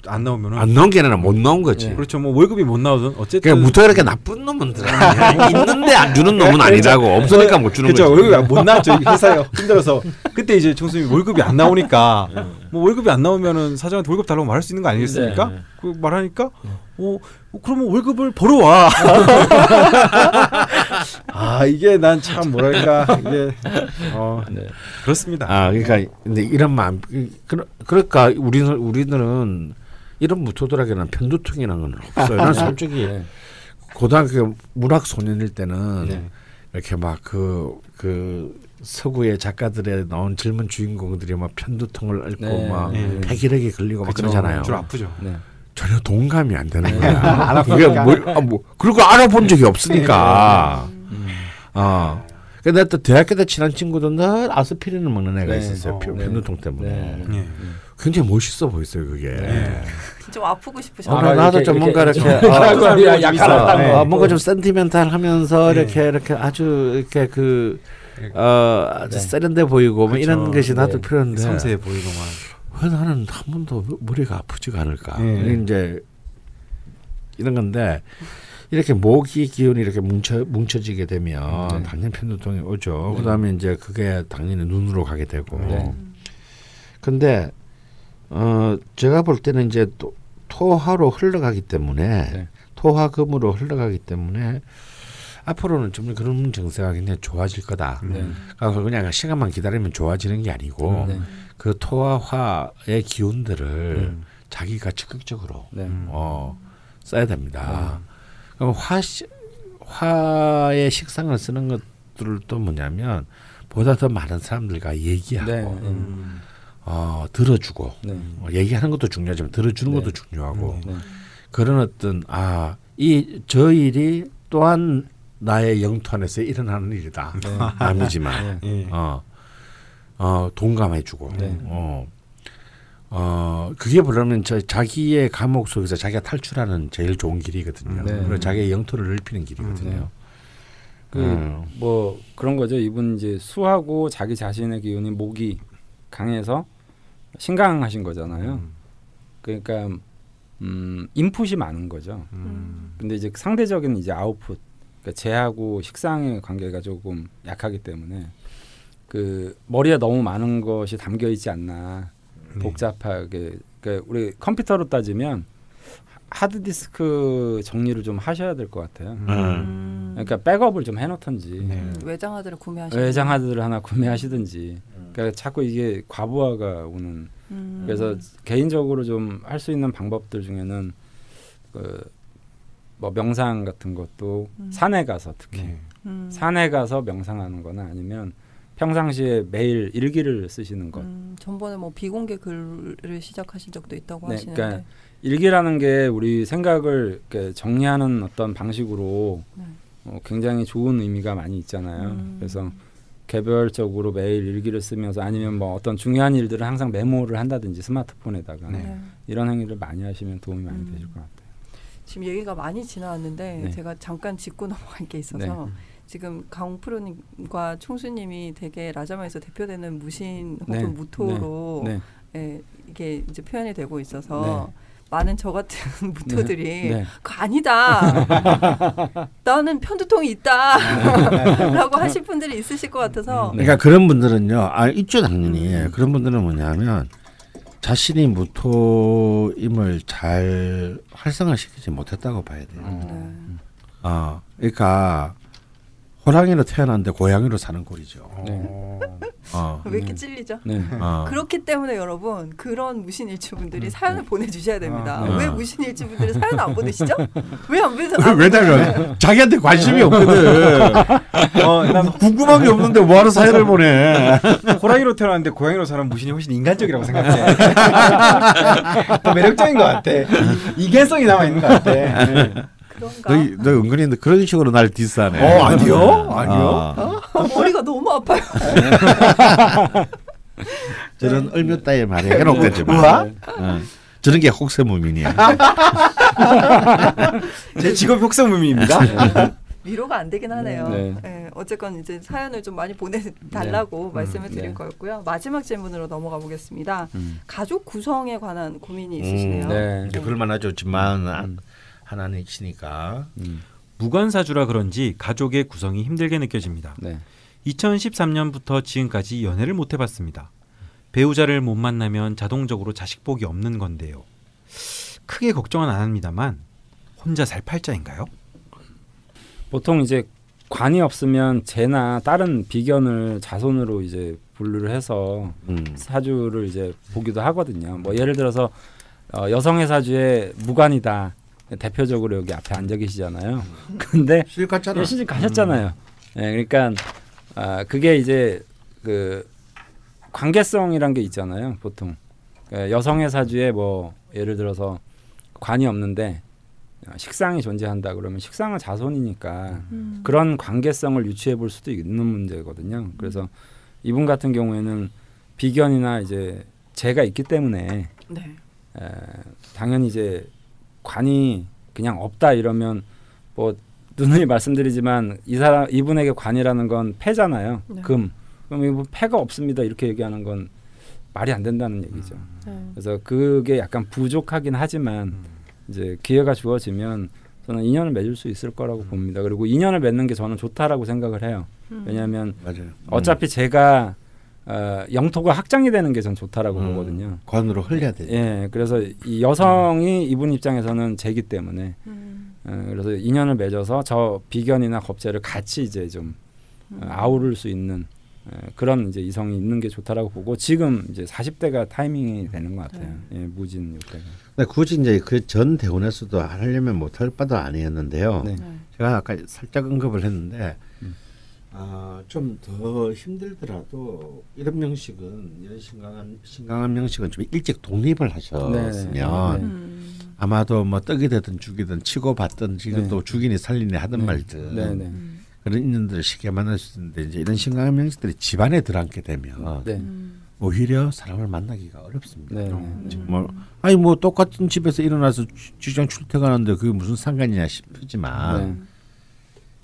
안 나오면은 안 나온 게 아니라 못 나온 거지 네. 그렇죠. 뭐 월급이 못 나오든 어쨌든 그러니까 무토가 이렇게 나쁜 놈은. 있는데 안 주는 놈은 아니라고 없으니까 못 주는 그렇죠. 거지. 월급이 못 나왔죠. 이 회사요. 힘들어서 그때 이제 총수님이 월급이 안 나오니까 뭐 월급이 안 나오면은 사장한테 월급 달라고 말할 수 있는 거 아니겠습니까? 네. 그 말하니까 어, 어 그러면 월급을 벌어 와. 아 이게 난 참 뭐랄까 이게 어 네. 그렇습니다. 아 그러니까 근데 이런 마음 그- 그러니까 우리는 우리들은 이런 무토들에게는 편두통이라는 건 없어요. 난 솔직히 네. 고등학교 문학 소년일 때는 네. 이렇게 막 그그 서구의 작가들의 나온 젊은 주인공들이 막 편두통을 앓고 네. 막 네. 폐기력이 걸리고 막 그죠. 그러잖아요. 줄 아프죠. 네. 전혀 동감이 안 되는 네. 거야. 그게 뭐, 아, 뭐 그리고 알아본 적이 없으니까. 음. 어. 근데 또 대학교 때 친한 친구도 늘 아스피린을 먹는 애가 네. 있었어요. 어. 편- 네. 편두통 때문에. 네. 예. 굉장히 멋있어 보였어요, 그게. 좀 아프고 아, 싶으셨나요? 나도 좀 뭔가 이렇게, 약간 어, 약간 어, 뭔가 좀 센티멘탈 하면서 네. 이렇게 이렇게 아주 이렇게 그 어, 아주 네. 세련돼 보이고 뭐 그렇죠. 이런 것이 나도 네. 필요한데 섬세해 보이고만. 왜 나는 한 번도 머리가 아프지가 않을까? 네. 이제 이런 건데 이렇게 모기 기운이 이렇게 뭉쳐 뭉쳐지게 되면 네. 당연히 편두통이 오죠. 네. 그다음에 이제 그게 당연히 눈으로 가게 되고. 네. 근데 어 제가 볼 때는 이제 또 토하로 흘러가기 때문에 네. 토하금으로 흘러가기 때문에 앞으로는 좀 그런 증세가 굉장히 좋아질 거다. 네. 그러니까 그냥 시간만 기다리면 좋아지는 게 아니고 네. 그 토와 화의 기운들을 음. 자기가 적극적으로 네. 어, 써야 됩니다. 그럼 화 화의 식상을 쓰는 것들도 뭐냐면 보다 더 많은 사람들과 얘기하고 네. 음. 어, 들어주고 네. 어, 얘기하는 것도 중요하지만 들어주는 네. 것도 중요하고 네. 그런 어떤 아 이 저 일이 또한 나의 영토 안에서 일어나는 일이다. 네. 남이지만 네. 예. 어, 어 동감해주고 네. 어, 어 그게 그러면 저 자기의 감옥 속에서 자기가 탈출하는 제일 좋은 길이거든요. 네. 그리고 자기의 영토를 넓히는 길이거든요. 네. 그 음. 뭐 그런 거죠. 이분 이제 수하고 자기 자신의 기운이 목이 강해서 신강하신 거잖아요. 그러니까 음, 인풋이 많은 거죠. 음. 근데 이제 상대적인 이제 아웃풋, 그러니까 재하고 식상의 관계가 조금 약하기 때문에 그 머리에 너무 많은 것이 담겨 있지 않나 네. 복잡하게. 그러니까 우리 컴퓨터로 따지면 하드 디스크 정리를 좀 하셔야 될 것 같아요. 음. 음. 그러니까 백업을 좀 해놓던지 네. 음, 외장 하드를 구매하시는 외장 하드를 하나 구매하시든지. 그러니까 자꾸 이게 과부하가 오는. 음. 그래서 개인적으로 좀 할 수 있는 방법들 중에는 그 뭐 명상 같은 것도 음. 산에 가서 특히 네. 음. 산에 가서 명상하는-거나 아니면 평상시에 매일 일기를 쓰시는 것. 음, 전번에 뭐 비공개 글을 시작하신 적도 있다고 네, 하시는데 그러니까 일기라는 게 우리 생각을 이렇게 정리하는 어떤 방식으로 네. 어, 굉장히 좋은 의미가 많이 있잖아요. 음. 그래서 개별적으로 매일 일기를 쓰면서 아니면 뭐 어떤 중요한 일들을 항상 메모를 한다든지 스마트폰에다가 네. 네. 이런 행위를 많이 하시면 도움이 많이 음. 되실 것 같아요. 지금 얘기가 많이 지나왔는데 네. 제가 잠깐 짚고 넘어갈 게 있어서 지금 강 프로님과 총수님이 되게 라자마에서 대표되는 무신 혹은 네. 무토로 네. 예, 이게 이제 표현이 되고 있어서 많은 저 같은 무토들이 네. 그거 아니다. 나는 편두통이 있다라고 하실 분들이 있으실 것 같아서 네. 그러니까 그런 분들은요, 아 있죠 당연히 음. 그런 분들은 뭐냐면 자신이 무토임을 잘 활성화시키지 못했다고 봐야 돼요. 네. 어, 그러니까 호랑이로 태어났는데 고양이로 사는 꼴이죠. 네. 어, 왜 이렇게 찔리죠? 네. 어. 그렇기 때문에 여러분 그런 무신일주분들이 사연을 보내주셔야 됩니다. 아, 네. 왜 무신일주분들이 사연 안 보내시죠? 왜 안 보내서? 안 왜냐면 자기한테 관심이 없거든. 어, 난 궁금한 게 없는데 뭐하러 사연을 보내? 호랑이로 태어났는데 고양이로 사는 무신이 훨씬 인간적이라고 생각해. 더 매력적인 것 같아. 이- 이견성이 남아 있는 것 같아. 네. 그런가? 너, 너 은근히 그런 식으로 날 디스하네. 어, 아니요? 아니요? 어. 어, 머리가 너무 아파요. 저는 얼몇 따위 말에 해놓겠지만. 우와? 어. 저런 게 혹세무민이야. 제 직업 혁성무미입니다. 위로가 안 되긴 하네요. 네. 예, 어쨌건 이제 사연을 좀 많이 보내달라고 말씀을 드릴 네. 거였고요. 마지막 질문으로 넘어가 보겠습니다. 음. 가족 구성에 관한 고민이 있으시네요. 음, 네. 이제 그럴만 하지만 아, 음. 하나님이시니까. 음. 무관사주라 그런지 가족의 구성이 힘들게 느껴집니다. 네. 2013년부터 지금까지 연애를 못 해봤습니다. 배우자를 못 만나면 자동적으로 자식복이 없는 건데요. 크게 걱정은 안 합니다만 혼자 살 팔자인가요? 보통 이제 관이 없으면 제나 다른 비견을 자손으로 이제 분류를 해서 음. 사주를 이제 보기도 하거든요. 뭐 예를 들어서 어, 여성의 사주에 무관이다. 대표적으로 여기 앞에 앉아 계시잖아요. 근데 시집 갔잖아. 예, 시집 가셨잖아요. 예, 그러니까 아, 그게 이제 그 관계성이란 게 있잖아요. 보통 그러니까 여성의 사주에 뭐 예를 들어서 관이 없는데 식상이 존재한다 그러면 식상은 자손이니까 음. 그런 관계성을 유추해 볼 수도 있는 문제거든요. 그래서 이분 같은 경우에는 비견이나 이제 재가 있기 때문에 네. 에, 당연히 이제 관이 그냥 없다 이러면 뭐 누누이 말씀드리지만 이 사람 이분에게 관이라는 건 패잖아요. 네. 금. 그럼 이분 패가 없습니다. 이렇게 얘기하는 건 말이 안 된다는 얘기죠. 네. 그래서 그게 약간 부족하긴 하지만 이제 기회가 주어지면 저는 인연을 맺을 수 있을 거라고 봅니다. 그리고 인연을 맺는 게 저는 좋다라고 생각을 해요. 음. 왜냐하면 맞아요. 어차피 제가 어, 영토가 확장이 되는 게 전 좋다라고 음. 보거든요. 관으로 흘려야 돼. 예, 그래서 이 여성이 이분 입장에서는 제기 때문에 음. 어, 그래서 인연을 맺어서 저 비견이나 겁재를 같이 이제 좀 어, 아우를 수 있는 어, 그런 이제 이성이 있는 게 좋다라고 보고 지금 이제 40대가 타이밍이 되는 것 같아요. 예, 무진 이때가. 근데 굳이 이제 그 전 대원에서도 하려면 못할 바도 아니었는데요. 네. 네. 제가 아까 살짝 언급을 했는데 음. 아, 좀더 힘들더라도 이런 명식은 이런 신강한 신강한 명식은 좀 일찍 독립을 하셨으면 네. 음. 아마도 뭐 떡이 되든 죽이든 치고 받든 지금 네. 또 죽이니 살리니 하든 네. 말든 네, 네. 음. 그런 인연들을 쉽게 만날 수 있는데 이제 이런 신강한 명식들이 집안에 들어앉게 되면 네. 음. 오히려 사람을 만나기가 어렵습니다. 네, 어, 네. 지금 뭐 아니 뭐 똑같은 집에서 일어나서 주- 직장 출퇴근하는데 그게 무슨 상관이냐 싶지만 네.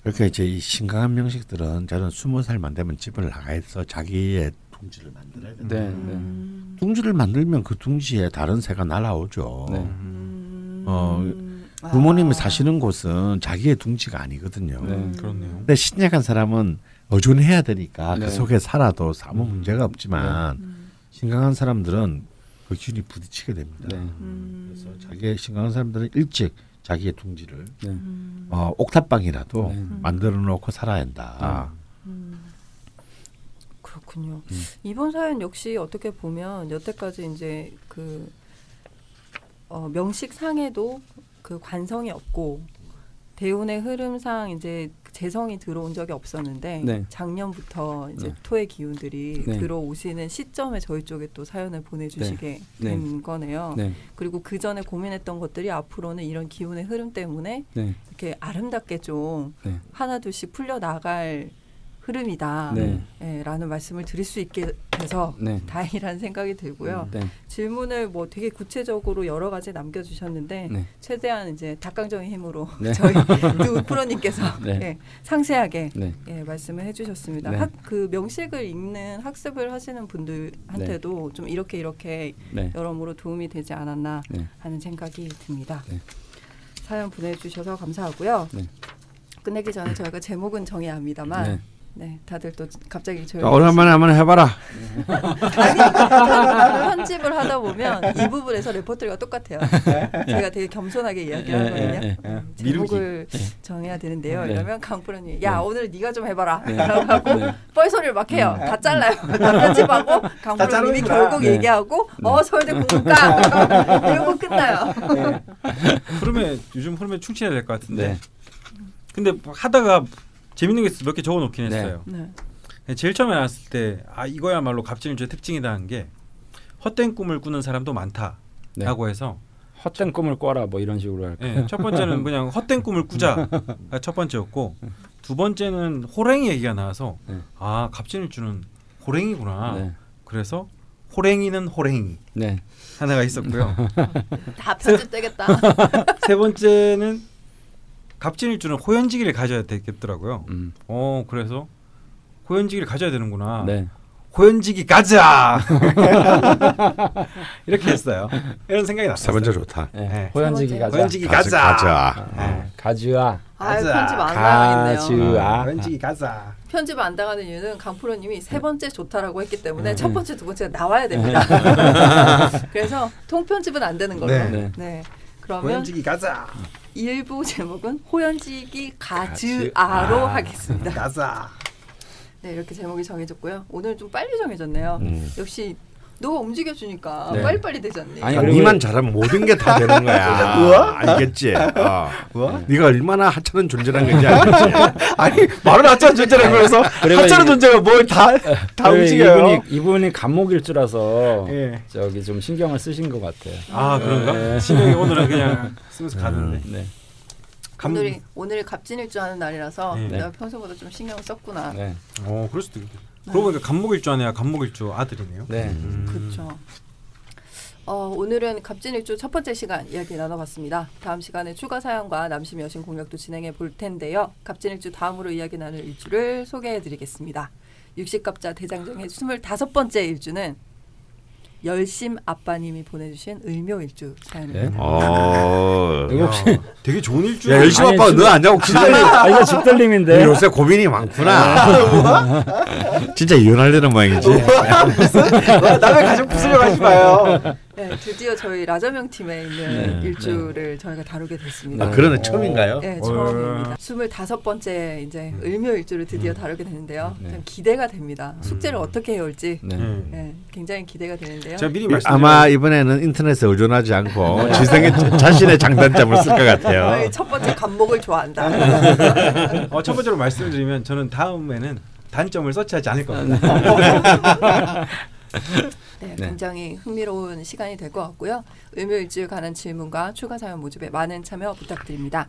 이렇게 이제 이 신강한 명식들은 저는 스무 살만 되면 집을 나가서 자기의 둥지를 만들어야 된다. 네, 네. 음. 둥지를 만들면 그 둥지에 다른 새가 날아오죠. 네. 음. 어, 부모님이 아. 사시는 곳은 자기의 둥지가 아니거든요. 네. 그렇네요. 근데 신약한 사람은 의존해야 되니까 네. 그 속에 살아도 아무 문제가 없지만 음. 신강한 사람들은 그 균이 부딪히게 됩니다. 네. 음. 그래서 자기의 신강한 사람들은 일찍 자기의 둥지를 네. 음. 어, 옥탑방이라도 네. 만들어 놓고 살아야 한다. 음. 그렇군요. 음. 이번 사연 역시 어떻게 보면 여태까지 이제 그 어, 명식 상에도 그 관성이 없고 대운의 흐름상 이제 재성이 들어온 적이 없었는데 네. 작년부터 이제 네. 토의 기운들이 네. 들어오시는 시점에 저희 쪽에 또 사연을 보내주시게 네. 된 거네요. 네. 그리고 그 전에 고민했던 것들이 앞으로는 이런 기운의 흐름 때문에 네. 이렇게 아름답게 좀 네. 하나 둘씩 풀려 나갈 흐름이다. 네. 예, 라는 말씀을 드릴 수 있게 돼서 네. 다행이라는 생각이 들고요. 네. 질문을 뭐 되게 구체적으로 여러 가지 남겨주셨는데 네. 최대한 이제 닭강정의 힘으로 네. 저희 두 프로님께서 네. 예, 상세하게 네. 예, 말씀을 해주셨습니다. 네. 학, 그 명식을 읽는 학습을 하시는 분들한테도 좀 이렇게 이렇게 네. 여러모로 도움이 되지 않았나 네. 하는 생각이 듭니다. 네. 사연 보내주셔서 감사하고요. 네. 끝내기 전에 저희가 제목은 정해야 합니다만 네. 네, 다들 또 갑자기 저희 자, 오랜만에 한번 해봐라. 편집을 하다 보면 이 부분에서 레포트리가 똑같아요. 제가 되게 겸손하게 이야기를 네, 하거든요. 네, 네. 음, 제목을 정해야 되는데요. 네. 이러면 강프로님, 야 네. 오늘 네가 좀 해봐라. 네. 라고 하고 네. 뻘소리를 막 해요. 다 잘라요. 다 편집하고 강프로님이. 결국 네. 얘기하고 어 서울대 공부과 이러고 끝나요. 흐름에 요즘 흐름에 충실해야 될 것 같은데. 네. 근데 하다가 재밌는 게몇개 적어놓긴 네. 했어요. 네. 제일 처음에 나왔을 때 아 이거야말로 갑질주의 특징이다 한 게 헛된 꿈을 꾸는 사람도 많다라고 네. 해서 헛된 꿈을 꿔라 뭐 이런 식으로 할까. 예, 첫 번째는 그냥 헛된 꿈을 꾸자가 첫 번째였고 두 번째는 호랭이 얘기가 나와서 네. 아 갑질주는 호랭이구나. 네. 그래서 호랭이는 호랭이 네. 하나가 있었고요. 다 편집되겠다. 세 번째는 갑질주는 호연지기를 가져야 되겠더라고요. 음. 어 그래서 호연지기를 가져야 되는구나. 네. 호연지기 가자 이렇게 했어요. 이런 생각이 났어요. 세 번째 좋다. 네. 네. 호연지기 세 번째. 가자. 호연지기 가자. 가자. 가자. 아, 가주아. 아 가자. 편집 안 당하겠네요. 가주아. 호연지기 가자. 편집 안 당하는 이유는 강프로님이 세 번째 좋다라고 했기 때문에 네. 첫 번째, 두 번째가 나와야 됩니다. 그래서 통편집은 안 되는 걸로. 네. 네. 네. 그러면 호연지기 가자. 일부 제목은 호연지기 가즈아로 가즈 아. 하겠습니다. 가자. 네, 이렇게 제목이 정해졌고요. 오늘 좀 빨리 정해졌네요. 음. 역시 너가 움직여주니까 네. 빨리빨리 되지 않니? 아니, 니만 잘하면 모든 게 다 되는 거야. 알겠지? 어. 우와? 네가 얼마나 하찮은 존재란 건지 알겠지? 아니 말은 하찮은 존재라는 거라서 그리고 하찮은 이- 존재가 뭘 다 다 움직여요. 이분이 이분이 감목일주라서 예. 저기 좀 신경을 쓰신 것 같아요. 아 그런가? 네. 신경이 오늘은 그냥 쓰면서 가는데. 네. 감- 오늘이 오늘 갑진일주 하는 날이라서 네. 내가 평소보다 좀 신경 을 썼구나. 네. 어 그럴 수도 있겠다. 그러고 보니까 간목일주 아내야 간목일주 아들이네요. 네. 음. 그렇죠. 어, 오늘은 갑진일주 첫 번째 시간 이야기 나눠봤습니다. 다음 시간에 추가 사연과 남심 여신 공략도 진행해 볼 텐데요. 갑진일주 다음으로 이야기 나눌 일주를 소개해드리겠습니다. 육식갑자 대장정의 25번째 일주는 열심 아빠님이 보내주신 을묘 일주 사연입니다. 네. 어. 이거 혹시 되게 좋은 일주. 야 아니, 아빠 너 아냐고 기다려. 아 이거 집들림인데. 요새 고민이 많구나. 진짜 이혼하려는 모양이지. 남의 가족 부수려 가지 마요. 네, 드디어 저희 라자명 팀에 있는 일주를 저희가 다루게 됐습니다. 아, 그러네 처음인가요? 네, 어. 처음입니다. 스물다섯 번째 이제 을묘 일주를 드디어 다루게 되는데요. 네. 좀 기대가 됩니다. 숙제를 어떻게 해올지 네. 음. 네, 굉장히 기대가 되는데요. 제가 미리 이- 말씀. 아마 이번에는 인터넷에 의존하지 않고 지성의 자- 자신의 장단점을 쓸 것 같아요. 첫 번째 간목을 좋아한다. 어, 첫 번째로 말씀드리면 저는 다음에는 단점을 서치하지 않을 겁니다. 네, 네. 굉장히 흥미로운 시간이 될 것 같고요. 을묘일주에 관한 질문과 추가 사연 모집에 많은 참여 부탁드립니다.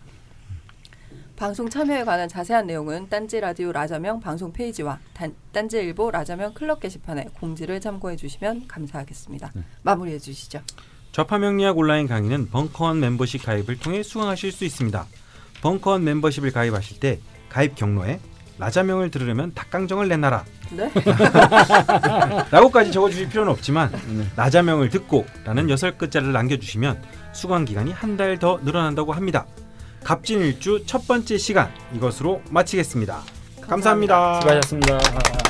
방송 참여에 관한 자세한 내용은 딴지 라디오 라좌명 방송 페이지와 단, 딴지 일보 라좌명 클럽 게시판에 공지를 참고해 주시면 감사하겠습니다. 마무리해 주시죠. 좌파명리학 온라인 강의는 벙커원 멤버십 가입을 통해 수강하실 수 있습니다. 벙커원 멤버십을 가입하실 때 가입 경로에 라좌명을 들으려면 닭강정을 내놔라 네. 라고까지 적어주실 필요는 없지만 라자명을 듣고 라는 여섯 글자를 남겨주시면 수강 기간이 한 달 더 늘어난다고 합니다. 갑진일주 첫 번째 시간 이것으로 마치겠습니다 감사합니다. 수고하셨습니다.